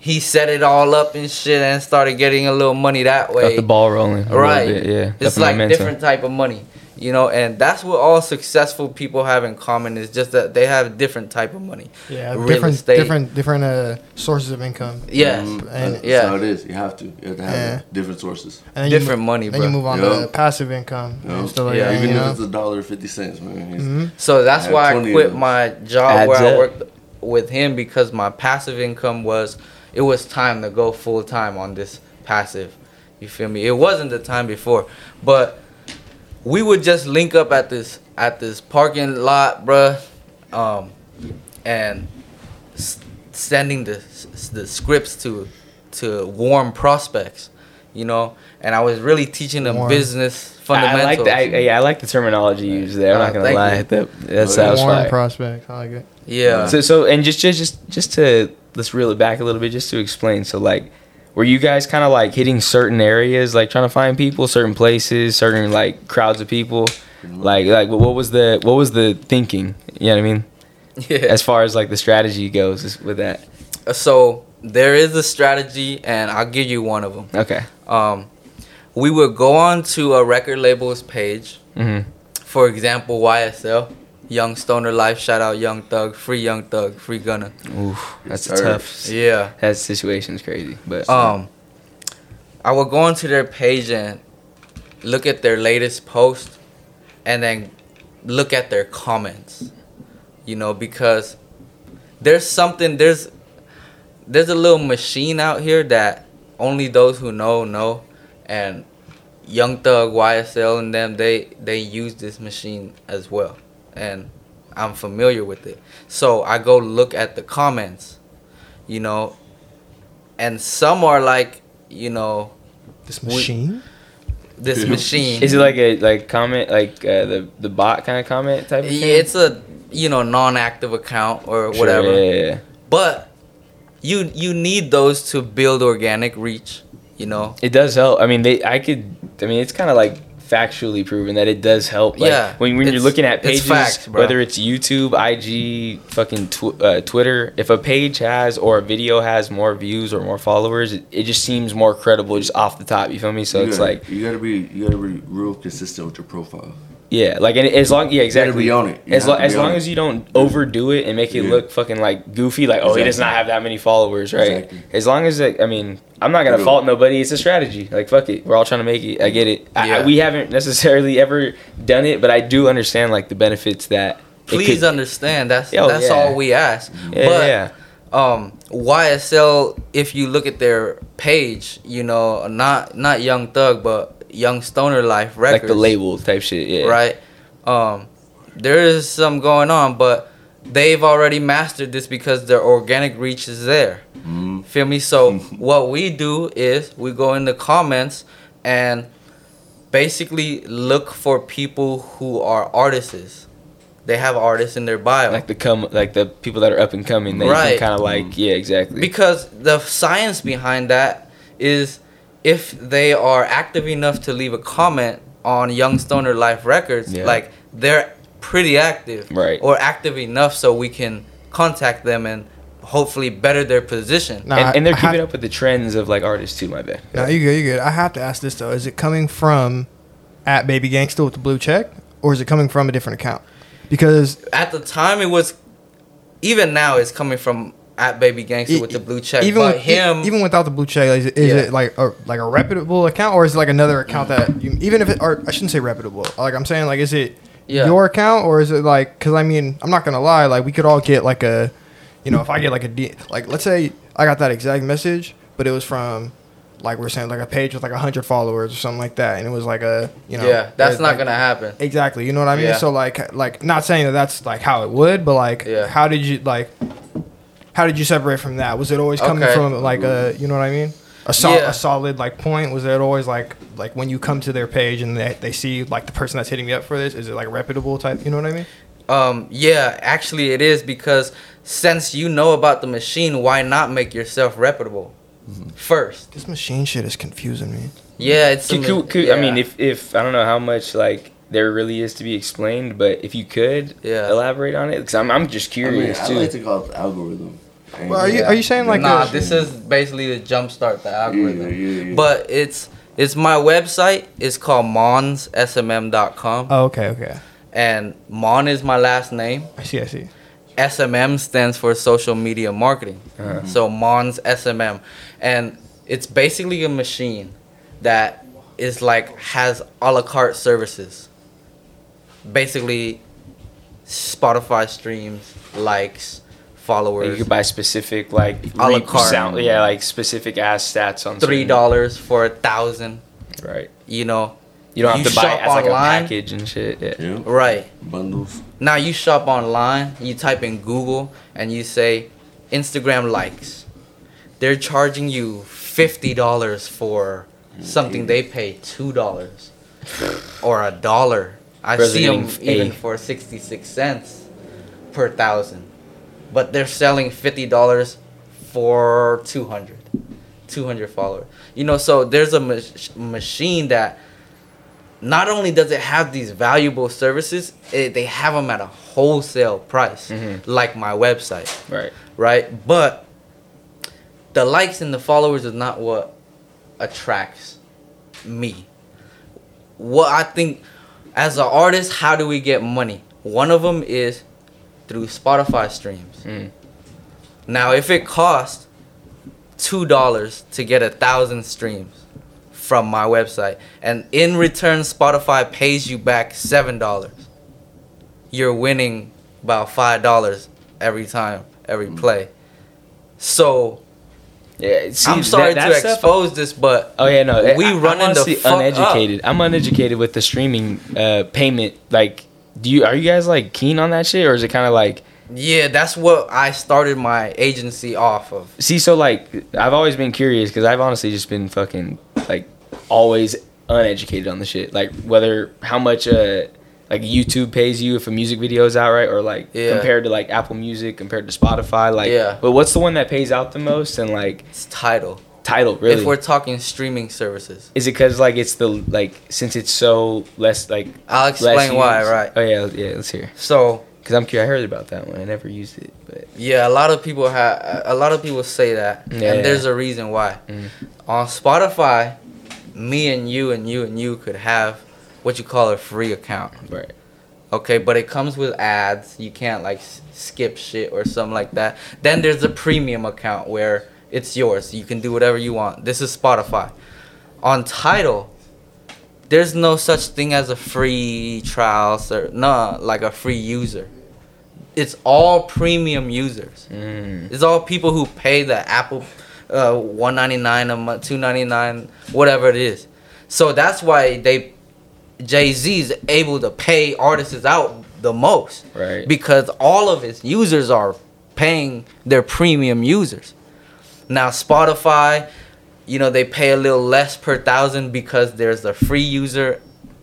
he set it all up and shit, and started getting a little money that way. Got the ball rolling. Right. bit, yeah. It's the like momentum. different type of money, you know, and that's what all successful people have in common is just that they have different type of money. Yeah, Real different estate. different different uh, sources of income. Yes. Mm, And- that's yeah. how it is. You have to. You have to have Yeah. different sources. And then Different mo- money, Then you move on Yeah. to passive income You know? and stuff like Yeah. that. Even you if know? it's a dollar fifty cents, man. It's- hmm So that's I why I quit my job Adds where I worked with him because my passive income was it was time to go full time on this passive. You feel me? It wasn't the time before, but we would just link up at this at this parking lot, bruh, um, and s- sending the s- the scripts to to warm prospects, you know. And I was really teaching them Warm. business I, I fundamentals. like the, I, yeah, I like the terminology you used there. I'm Uh, not gonna lie. you. That, that sounds Warm fire. prospects. I like it. yeah. So so and just just just just to let's reel it back a little bit just to explain. So like were you guys kind of like hitting certain areas like trying to find people, certain places, certain like crowds of people? Like like what was the what was the thinking? You know what I mean? yeah. As far as like the strategy goes with that. So there is a strategy, and I'll give you one of them. Okay. Um, we would go on to a record label's page. Mhm. For example, YSL, Young Stoner Life. Shout out Young Thug, free Young Thug, free Gunna. Oof. That's Yes, sir. tough. Yeah. That situation's crazy, but Um, I would go onto their page and look at their latest post, and then look at their comments. You know, because there's something there's there's a little machine out here that only those who know know, and Young Thug, YSL, and them they they use this machine as well, and I'm familiar with it. So I go look at the comments, you know, and some are like, you know, This We- machine. this *laughs* Yeah. machine. is it like a like comment like uh, the the bot kind of comment type of thing? Yeah, it's a you know non-active account or Sure, whatever. yeah, yeah, yeah. But you you need those to build organic reach. You know. It does help. I mean, they. I could. I mean, it's kind of like factually proven that it does help. Like, Yeah, When when you're looking at it's pages, facts, bro. whether it's YouTube, IG, fucking tw- uh, Twitter, if a page has or a video has more views or more followers, it, it just seems more credible just off the top. You feel me? So you it's gotta, like, you gotta be you gotta be real consistent with your profile. Yeah, like and as long, yeah, exactly. be on it. You As, lo- to as long it. as you don't overdo it and make it Yeah. look fucking like goofy, like oh he does not have that many followers, right? Exactly. As long as like, I mean, I'm not gonna Yeah. fault nobody. It's a strategy. Like fuck it, we're all trying to make it. I get it. I, I, we haven't necessarily ever done it, but I do understand like the benefits that. Please could- understand that's Oh, that's yeah. all we ask. Yeah, but yeah. um YSL if you look at their page, you know, not not Young Thug, but Young Stoner Life Records. like the label type shit. Yeah. right? Um, there is some going on, but they've already mastered this because their organic reach is there. Mm. Feel me? So *laughs* what we do is we go in the comments and basically look for people who are artists. They have artists in their bio. Like the come, like the people that are up and coming. That Right. kind of like, yeah, exactly. because the science behind that is if they are active enough to leave a comment on Young Stoner Life Records, Yeah. like they're pretty active, Right. Or active enough so we can contact them and hopefully better their position. Nah, and, and they're I have- keeping up with the trends of like artists too. My bad. No, you good, you good. I have to ask this though: Is it coming from at Baby Gangstahh with the blue check, or is it coming from a different account? Because At the time, it was. Even now, it's coming from at Baby Gangstahh e- with the blue check. even but with, him, even without the blue check, is, it, is Yeah. it like a like a reputable account, or is it like another account that you, even if it or I shouldn't say reputable, like I'm saying, like is it Yeah. your account or is it like? Because I mean, I'm not gonna lie, like we could all get like a, you know, if I get like a D, like let's say I got that exact message, but it was from. Like we're saying, like a page with like hundred followers or something like that, and it was like a, you know, yeah, that's it- not like- gonna happen. Exactly. You know what I mean? Yeah. So like like not saying that that's like how it would, but like Yeah. how did you like how did you separate from that? Was it always coming Okay. from like a you know what I mean? A, sol- Yeah. a solid like point was it always like like when you come to their page and they, they see like the person that's hitting me up for this is it like reputable type you know what I mean Um, yeah, actually it is because since you know about the machine, why not make yourself reputable first? this machine shit is confusing me Yeah, it's. a Could, could, could, I mean, if if I don't know how much like there really is to be explained, but if you could Yeah. elaborate on it, because I'm I'm just I mean, curious I like to call it the algorithm. Well, are you are you saying like nah, a, this is basically to jumpstart the algorithm. Yeah, yeah, yeah. But it's it's my website. It's called monssmm.com, oh okay okay and Mon is my last name. I see I see SMM stands for social media marketing. Uh-huh. So Mons SMM, and it's basically a machine that is like has a la carte services. Basically, Spotify streams, likes, Like, followers. you could buy specific like A la re- carte. sound, yeah, like specific ass stats on Three dollars for a thousand. Right. You know, You don't have You to buy it shop as like a package and shit. Yeah. Yeah. right? Bundles. Now you shop online, you type in Google and you say Instagram likes. They're charging you fifty dollars for something they pay two dollars *sighs* or a dollar. I see them getting even for sixty six cents per thousand, but they're selling fifty dollars for 200, 200 followers. You know, so there's a mach- machine that not only does it have these valuable services, it, they have them at a wholesale price, Mhm. like my website, Right. right? But the likes and the followers is not what attracts me. What I think as an artist, how do we get money? One of them is through Spotify streams. Mm. Now, if it costs two dollars to get a thousand streams from my website, and in return Spotify pays you back seven dollars, you're winning about five dollars every time, every play. So Yeah. See, I'm sorry that- to that stuff- expose this, but Oh yeah, no. We I, run I'm into fuck up. uneducated. I'm uneducated with the streaming uh, payment. Like, do you are you guys like keen on that shit, or is it kind of like? yeah, that's what I started my agency off of. See, so like, I've always been curious because I've honestly just been fucking like always uneducated on the shit. Like whether how much uh like YouTube pays you if a music video is out, right? Or like Yeah. compared to like Apple Music compared to Spotify, like Yeah. But what's the one that pays out the most and like It's Tidal. Title really? If we're talking streaming services, Is it because like it's the like since it's so less like I'll explain why. Right. Oh yeah, yeah. Let's hear. So Because I'm curious. I heard about that one. I never used it, but Yeah, a lot of people have. A lot of people say that, Yeah. and there's a reason why. Mhm. On Spotify, me and you and you and you could have what you call a free account. right. Okay, but it comes with ads. You can't like s- skip shit or something like that. Then there's a premium account where it's yours. You can do whatever you want. This is Spotify. On Tidal, there's no such thing as a free trial or no, like a free user. It's all premium users. Mm. It's all people who pay the Apple uh, one ninety nine a month, two ninety nine, whatever it is. So that's why they Jay Z's able to pay artists out the most. Right. Because all of his users are paying their premium users. Now Spotify, you know, they pay a little less per thousand because there's a free user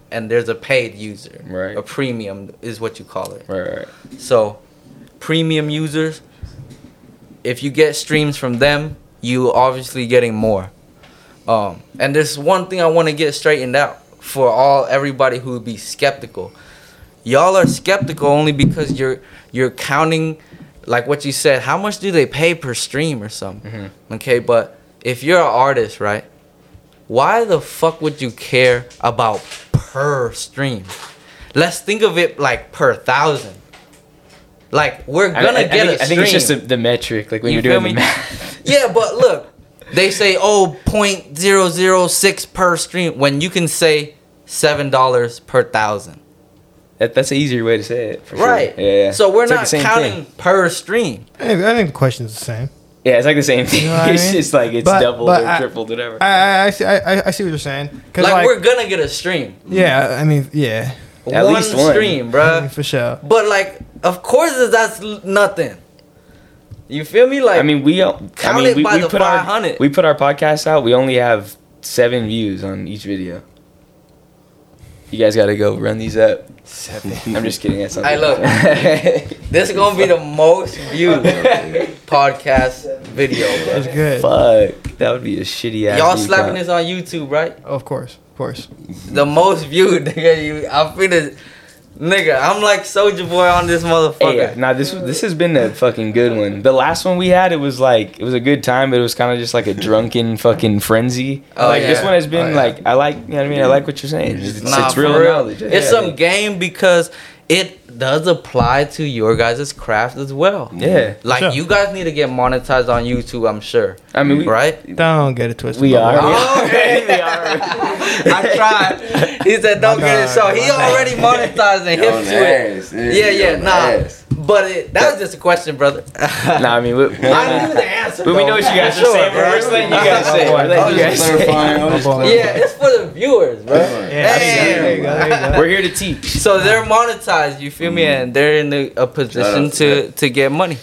and there's a paid user. Right. A premium is what you call it. Right, right. So, premium users, if you get streams from them, you obviously getting more. Um, and there's one thing I want to get straightened out for all everybody who would be skeptical. Y'all are skeptical only because you're you're counting, like what you said. How much do they pay per stream or something? Mm-hmm. Okay, but if you're an artist, right? Why the fuck would you care about per stream? Let's think of it like per thousand. Like we're gonna I, I get think, a I stream. I think it's just the, the metric, like when You you're doing feel the math. *laughs* yeah, but *laughs* look, they say oh point zero zero six per stream when you can say seven dollars per thousand. That, that's an easier way to say it. For sure. Right. Yeah, yeah. So we're It's not the same counting Thing. per stream. I think, I think the question's the same. Yeah, it's like the same thing. You know what I *laughs* it's mean? just like it's But- doubled but or I- tripled, whatever. I I, I see I, I see what you're saying. 'Cause, Like, like, we're gonna get a stream. yeah, I mean yeah, At one least one. stream, I bruh. mean, for sure. But like, of course, that's nothing. You feel me? Like, I mean, we don't. I count mean, it we, by we the put our 500. we put our podcast out. We only have seven views on each video. You guys got to go run these up. *laughs* I'm just kidding. That's not Hey, look. *laughs* this is gonna be the most viewed podcast video, bro. It's good. Fuck, that would be a shitty ass. Y'all slapping count. this on YouTube, right? Of course, of course. The most viewed, *laughs* I'm finna, nigga. I'm like Soldier Boy on this motherfucker. Hey, nah, this this has been a fucking good one. The last one we had, it was like it was a good time, but it was kind of just like a drunken fucking frenzy. Oh, like this one has been Oh, yeah. like I like, you know what I mean? I like what you're saying. It's, Nah, it's real real. knowledge. It's Yeah. some game because it does apply to your guys' craft as well. Yeah, Like Sure. you guys need to get monetized on YouTube, I'm sure. I mean, we, right? Don't get it twisted. we are. Oh, okay. *laughs* we are. I tried. He said, "Don't get it." So he already monetized and hip On to it. ass, Yeah, yeah, on nah. ass. But it, that was just a question, brother. *laughs* nah, I mean, we, I knew the answer. but we know what you guys are for saying. sure, We're bro. just letting you guys say. We're I letting you guys just say. clarifying. I was just Yeah, it's for the viewers, bro. Yeah, Damn. there you go, there you go. We're here to teach. So they're monetized, you feel me? And they're in a, a position to to, to get money.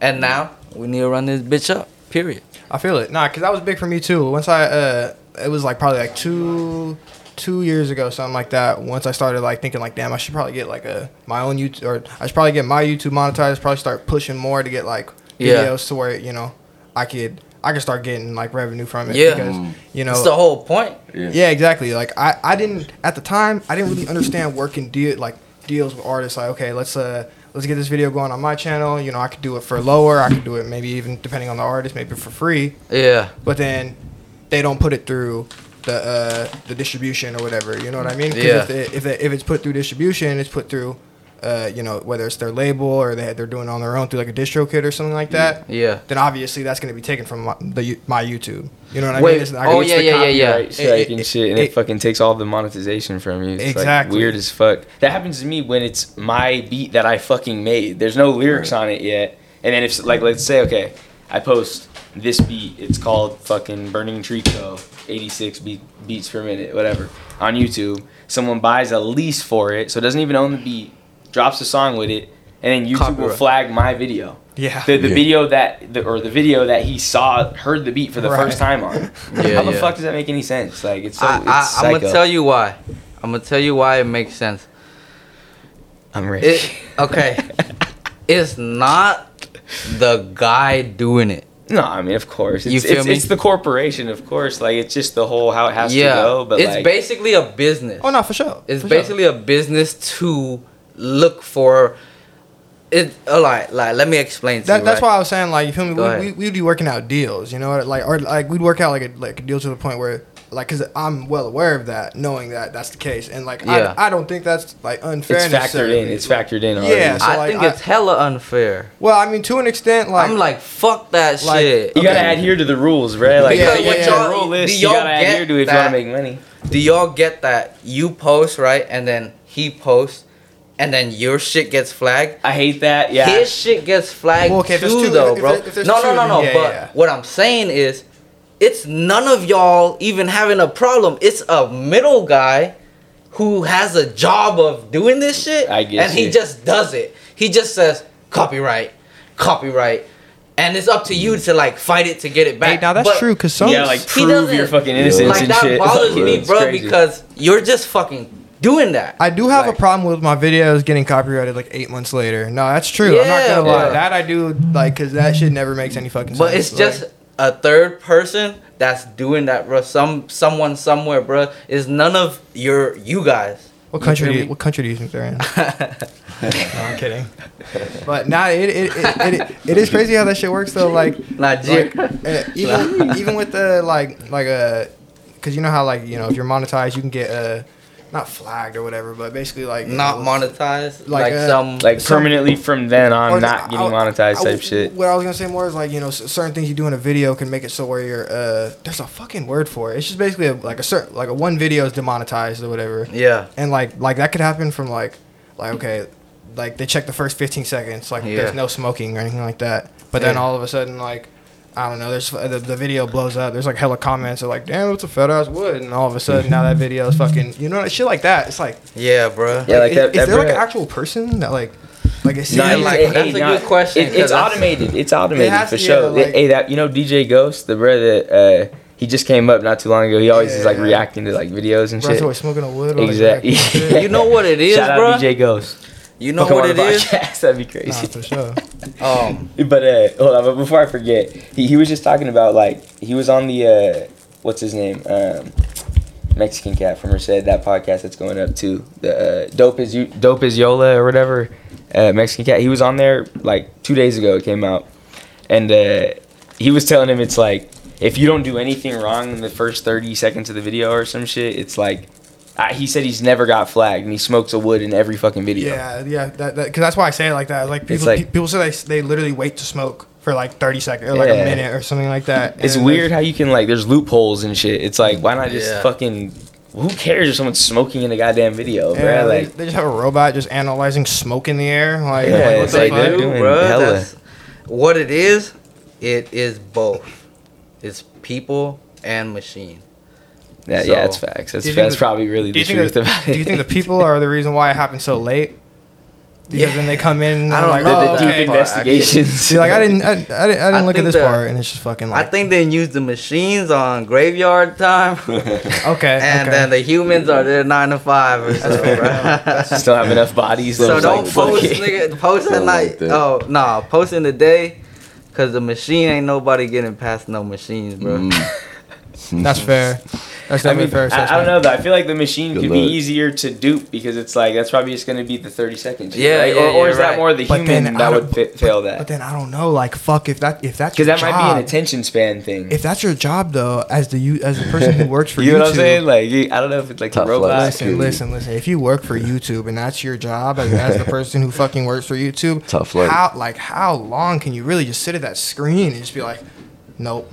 And now we need to run this bitch up. Period. I feel it. Nah, cause that was big for me too. Once I, uh, it was like probably like two, two years ago, something like that. Once I started like thinking like, damn, I should probably get like a my own YouTube, or I should probably get my YouTube monetized. Probably start pushing more to get like Yeah. videos to where you know I could I could start getting like revenue from it. Yeah. Because you know. That's the whole point. Yeah. yeah, exactly. Like I, I didn't at the time. I didn't really understand working deal like deals with artists. Like okay, let's uh let's get this video going on my channel. You know, I could do it for lower. I could do it maybe even depending on the artist, maybe for free Yeah. but then they don't put it through the uh, the distribution or whatever. You know what I mean? Yeah. If, it, if, it, if it's put through distribution, it's put through, uh, you know, whether it's their label or they they're doing it on their own through like a DistroKid or something like that. Yeah. Then obviously that's going to be taken from my, the my YouTube. You know what I mean? It's oh, gonna- yeah, yeah, yeah, yeah. Right, strike and it- shit, and it, it- fucking takes all the monetization from you. It's Exactly. Like weird as fuck. That happens to me when it's my beat that I fucking made. There's no lyrics on it yet, and then if like let's say okay, I post this beat. It's called fucking Burning Tree Co. 86 beat, beats per minute, whatever, on YouTube. Someone buys a lease for it, so it doesn't even own the beat, drops a song with it, and then YouTube will flag my video. Yeah. The, the Yeah. video that the, or the video that he saw heard the beat for the Right. first time on. *laughs* Yeah, How the yeah. fuck does that make any sense? Like it's so I, it's I, I'm gonna tell you why. I'm gonna tell you why it makes sense. I'm rich. It, *laughs* okay, *laughs* it's not the guy doing it. no, I mean of course. It's, You feel it's, me? it's the corporation, of course. Like it's just the whole how it has yeah, to go. But it's like, basically a business. Oh no, for sure. It's For sure. basically a business to look for. It oh, a lot. like let me explain to That, you. that's right? why I was saying like you feel me. Go We, we, we'd be working out deals, you know, like or like we'd work out like a like a deal to the point where like because I'm well aware of that, knowing that that's the case, and like Yeah. I, I don't think that's like unfair. it's factored in. It's factored in. Already. Yeah, so, I think I- it's hella unfair. Well, I mean, to an extent, like I'm like fuck that like- shit. you gotta Okay. adhere to the rules, right? Like Because yeah, what yeah, y'all- rule list, do you gotta adhere to it if you want to make money. Do y'all get that? You post right, and then he posts, and then your shit gets flagged. I hate that. Yeah. His shit gets flagged Well, okay, if there's too, two- though, if bro. there- if no, two, no, no, then no. yeah, but yeah. what I'm saying is, it's none of y'all even having a problem. It's a middle guy who has a job of doing this shit, I get and he just does it. He just says copyright, copyright, and it's up to you to like fight it to get it back. Hey, now that's But true because some yeah, like prove your fucking innocence like and that shit. *laughs* bothers me, bro, crazy. because you're just fucking doing that. I do have Like- a problem with my videos getting copyrighted like eight months later. No, that's true. Yeah, I'm not gonna lie. bro. That I do like because that shit never makes any fucking sense. But it's Like, just a third person that's doing that, bro. Some someone somewhere, bro. Is none of your you guys. what country? feel Do you, me? what country do you think they're in? *laughs* no, I'm kidding. But nah, it it, it, it, it is crazy how that shit works though. Like, Nigeria. like uh, even even with the like like uh, cause you know how like you know if you're monetized you can get uh not flagged or whatever, but basically like you not know, monetized. like, Like, uh, some. like permanently from then on, not I- getting I- monetized I- type shit. What I was gonna say more is like you know s- certain things you do in a video can make it so where you're uh there's a fucking word for it. It's just basically a, like a certain like a one video is demonetized or whatever, yeah. and like like that could happen from like like okay like they check the first 15 seconds like Yeah. there's no smoking or anything like that, but then all of a sudden like. I don't know. There's the, the video blows up. There's like hella comments They're like, "Damn, it's a fat ass wood," and all of a sudden now that video is fucking, you know, shit like that. It's like, Yeah, bro. Yeah, like is, that- is that there like an actual person that like, like it's Nah, seems like- like, that's a good question, It, 'cause it's automated. It's automated has for to, sure. yeah, like- hey, that you know DJ Ghost, the brother that uh, he just came up not too long ago. He always is like Yeah. reacting to like videos and Bro, shit. always smoking a wood. Exactly. reacting *laughs* to. You know what it is, Shout bro? out DJ Ghost. You know Come what on it the is? *laughs* podcast. That'd be Nah, crazy. for sure. *laughs* Um, But uh, hold on. But before I forget, he, he was just talking about like he was on the uh, what's his name, um, Mexican cat from Merced. That podcast that's going up too. The uh, dope is you dope is Yola or whatever. Uh, Mexican cat. He was on there like two days ago. It came out, and uh, he was telling him it's like if you don't do anything wrong in the first thirty seconds of the video or some shit, it's like. Uh, he said he's never got flagged, and he smokes a wood in every fucking video. Yeah, yeah. That, that, cause that's why I say it like that. Like people, like- people say they, they literally wait to smoke for like thirty seconds or like Yeah. a minute or something like that. It's And, weird how you can like there's loopholes and shit. It's like why not just Yeah. fucking who cares if someone's smoking in a goddamn video, yeah, bro? they, Like they just have a robot just analyzing smoke in the air. Like, Yeah, like, what it's the like fuck? they're doing bro, hella. that's- what it is, it is both. It's people and machine. That, So- yeah, it's facts. That's Do you think that's the- probably really the truth that, about it. do you think the *laughs* people are the reason why it happened so late? Because Yeah. then they *laughs* come in and I don't like, know oh, that deep okay. part. investigations? See, like I didn't, I, I didn't, I didn't I look at this that- part, and it's just fucking Like, I think they use the machines on graveyard time, *laughs* okay, and okay. then the humans are there nine to five or something. bro. Still have enough bodies. so don't like, post, nigga. Post at Something night. like that. oh nah, post in the day, cause the machine ain't nobody getting past no machines, bro. Mm. *laughs* that's fair. That's I mean, fair. I, I don't know though. I feel like the machine Good could be easier to dupe because it's like that's probably just gonna be the thirty seconds. Yeah, right? yeah, or, or yeah, is that right. more the But then human that would fa- fail that? But then I don't know. Like fuck, if that if that's Because your that might be an attention span thing. If that's your job though, as the you as the person who works for *laughs* you know what I'm saying? Like you- I don't know if it's like a Tough robot. life. Listen, Security. listen, listen. If you work for YouTube and that's your job as, as the person who fucking works for YouTube, Tough luck. How like how long can you really just sit at that screen and just be like, nope,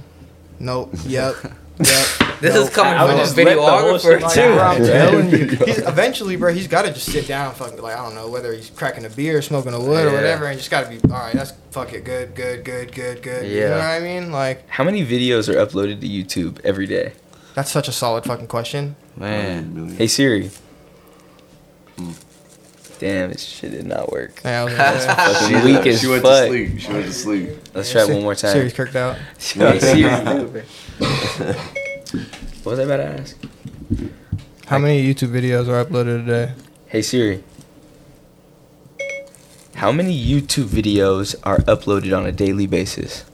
nope, yep, yep. This nope, is coming I would from a just let the videographer like too. Bro, I'm Yeah. telling you, *laughs* he's, eventually, bro, he's got to just sit down, fucking like I don't know whether he's cracking a beer, smoking a wood, or whatever, and just got to be all right. That's fuck it, good, good, good, good, good. Yeah. You know Yeah. what I mean? Like How many videos are uploaded to YouTube every day? that's such a solid fucking question. Man, Hey Siri. Mm. Damn, this shit did not work. Yeah, I was *laughs* gonna say. Fucking She, weak as she went fuck. to sleep. She went to sleep. Let's try it one more time. Siri's kirked out. *laughs* Hey, Siri. *laughs* what was I about to ask? How many YouTube videos are uploaded today? Hey Siri. How many YouTube videos are uploaded on a daily basis?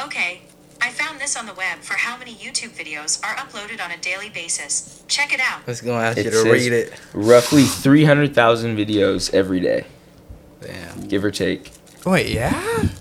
Okay, I found this on the web for how many YouTube videos are uploaded on a daily basis. Check it out. I was gonna ask It you to says- read it. Roughly 300,000 videos every day, Damn. give or take. Wait, yeah?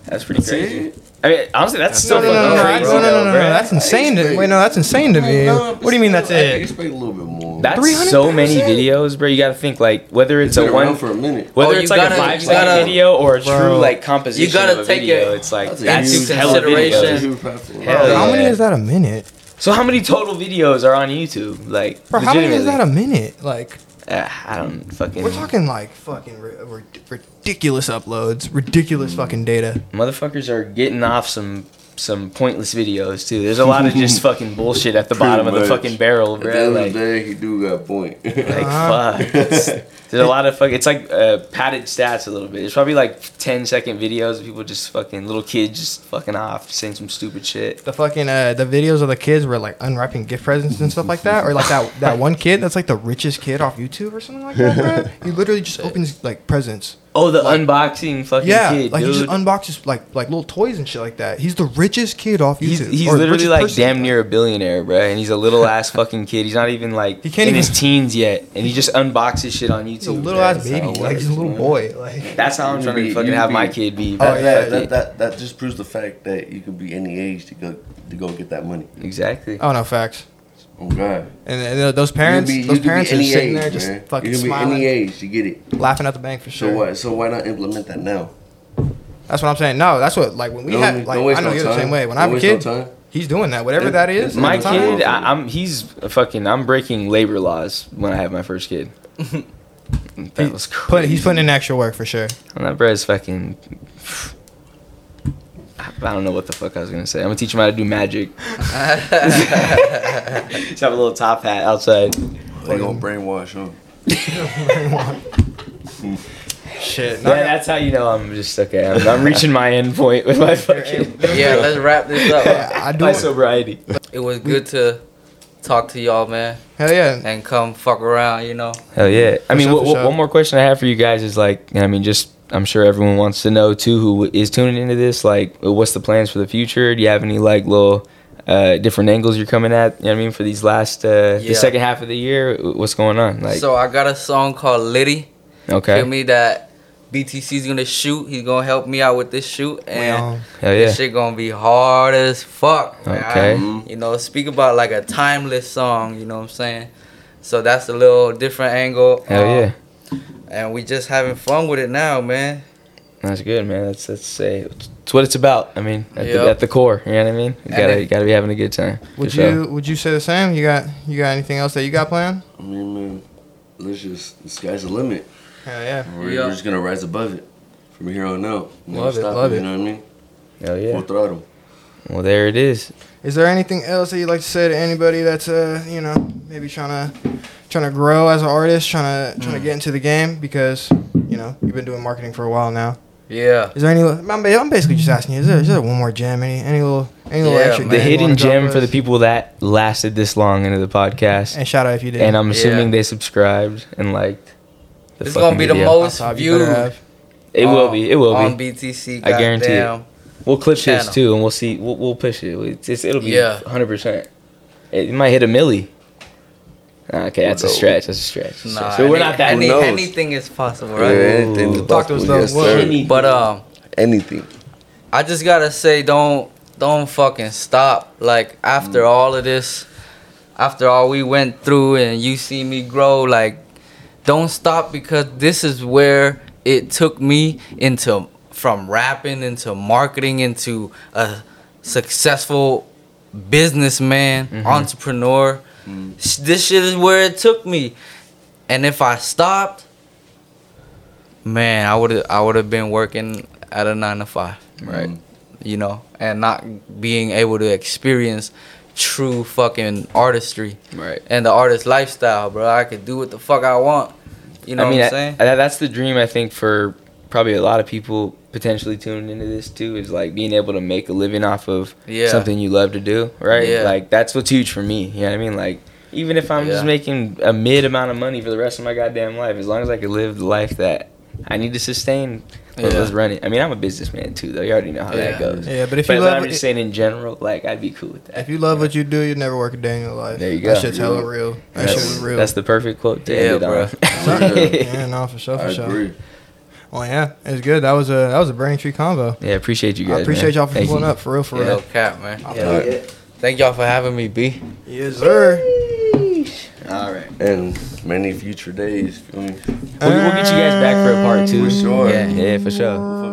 That's pretty That's crazy. it? I mean, honestly, that's, That's so No, no, no, fucking no, no, crazy. no, no, no, no, no. That's insane to wait. No, that's insane to me. What do you mean that's I it? expect a little bit more. That's 300,000? so many videos, bro. You gotta think like whether it's, it's a one, for a minute. whether Oh, it's like gotta- a five second gotta- video or a Bro. true like composition You gotta of a take video. it It's like That's a that's consideration. Hell Hell How many is that a minute? So how many total videos are on YouTube? Like, Bro, how many is that a minute? Like, Uh, I don't fucking. we're talking like fucking ri- ri- ridiculous uploads, ridiculous fucking data. Motherfuckers are getting off some some pointless videos too. There's a lot of just *laughs* fucking bullshit at the Pretty bottom of the fucking barrel, At the bro. end of Like, the day, he do got a point. like Uh-huh. fuck. *laughs* It's- there's a lot of fuck. It's like uh, padded stats a little bit. It's probably like 10 second videos of people just fucking little kids just fucking off saying some stupid shit. The fucking uh, the videos of the kids were like unwrapping gift presents and stuff like that, or like that that *laughs* one kid that's like the richest kid off YouTube or something like that, bro. He literally just opens like presents. Oh, the unboxing fucking Yeah, kid, like dude. he just unboxes like like little toys and shit like that. He's the richest kid off YouTube. He's, he's literally like person. damn near a billionaire, bro. And he's a little ass *laughs* fucking kid. He's not even like He can't in his teens yet, and he just unboxes shit on YouTube. He's a little bro. ass That's baby, how like he's a little man. boy. Like That's how I'm trying be- to fucking have be- my kid be. Oh, bro. yeah, that, that, that, that just proves the fact that you could be any age to go to go get that money. Exactly. oh no, facts. Oh God, And, and those parents, be- those parents are sitting age, there just man. fucking You could be any age to get it. laughing at the bank for sure. So sure. what? So why not implement that now? That's what I'm saying. No, that's what like when we Don't- had like I know no you're the same way. When I Don't have a waste no kid, he's doing that. Whatever It- that is. My kid, I, I'm he's a fucking. I'm breaking labor laws when I have my first kid. *laughs* that was crazy. Put, he's putting in extra work for sure. And that bread's fucking. I don't know what the fuck I was gonna say. I'm gonna teach him how to do magic. Just have a little top hat outside. They gonna brainwash him. *laughs* Shit. Yeah, that's how you know I'm just okay. I'm, I'm reaching my end point with my fucking *laughs* Yeah, let's wrap this up. I do. my sobriety. It was good to talk to y'all, man, Hell yeah. and come fuck around. You know. Hell yeah! I mean, sure, wh- for wh- sure. one more question I have for you guys is like, I mean, just I'm sure everyone wants to know too who is tuning into this. Like, what's the plans for the future? Do you have any like little uh, different angles you're coming at? You know what I mean for these last uh, Yeah. the second half of the year? What's going on? Like, so I got a song called Liddy. okay, Feel me that BTC's gonna shoot. He's gonna help me out with this shoot, and Well, hell yeah, this shit gonna be hard as fuck. man. Okay. I- you know, speak about like a timeless song. You know what I'm saying? So that's a little different angle. hell um, yeah. And we just having fun with it now, man. That's good, man. That's that's say it's what it's about. I mean, at, the, at the core, you know what I mean. You gotta it- you gotta be having a good time. for would sure. you would you say the same? You got you got anything else that you got planned? I mean, man, let's just the sky's the limit. Hell yeah. We're, Yeah. we're just gonna rise above it from here on out. Never Love it, stop love You it. know what I mean? Hell yeah. Full throttle. Well, there it is. Is there anything else that you'd like to say to anybody that's uh you know maybe trying to trying to grow as an artist, trying to trying to mm. get into the game because you know you've been doing marketing for a while now. Yeah. Is there any? I'm, basically just asking you. Is there, is there one more gem? Any any little any little extra? man. The gem you wanna hidden gem for the people that lasted this long into the podcast. And shout out if you did. And I'm assuming Yeah. they subscribed and liked. The It's gonna fucking be the most Top, viewed. have. It will be. It will on be. BTC. I guarantee it. We'll clip channel. this too, and we'll see. We'll, we'll push it. It's, it's, it'll be Yeah. 100. percent It might hit a milli. Okay, that's a stretch. That's a stretch. Nah, so we're any- not that. any- anything is possible, Yeah, right? anything is Ooh. Talk to us possible. Yes, sir. But um, Anything. I just gotta say, don't don't fucking stop. Like after Mm. all of this, after all we went through, and you see me grow, like don't stop because this is where it took me into from rapping into marketing into a successful businessman, Mm-hmm. entrepreneur. Sh- This shit is where it took me. And if I stopped, man, I would have I would have been working at a 9 to 5, right? Mhm. You know, and not being able to experience true fucking artistry Right. and the artist lifestyle, bro. I could do what the fuck I want. You know I mean, what I'm saying? I- that's the dream. I think for probably a lot of people potentially tuning into this too is like being able to make a living off of Yeah. something you love to do. Right. Yeah. Like that's what's huge for me. You know what I mean? Like even if I'm just making a mid amount of money for the rest of my goddamn life, as long as I can live the life that I need to sustain. Let's, Yeah. let's run it. I mean, I'm a businessman too, though. You already know how Yeah. that goes. Yeah, but if but you but love I'm just saying in general, like I'd be cool with that. If you love what you do, you never work a day in your life. There you go. That go. shit's hella real. That shit that's, is real. that's the perfect quote to Yeah, end it bro. on. *laughs* yeah, no, for sure, for I sure. agree. Well, yeah, it's good. That was a that was a Burning Tree Convo. Yeah, appreciate you guys. I appreciate man. y'all for Thank pulling you. up for real, for Yeah, real. no cap, man. Yeah. Yeah. Thank y'all for having me, B. Yes, sir. All right. And many future days. We'll, we'll get you guys back for a part two. For sure. Yeah. Yeah, for sure.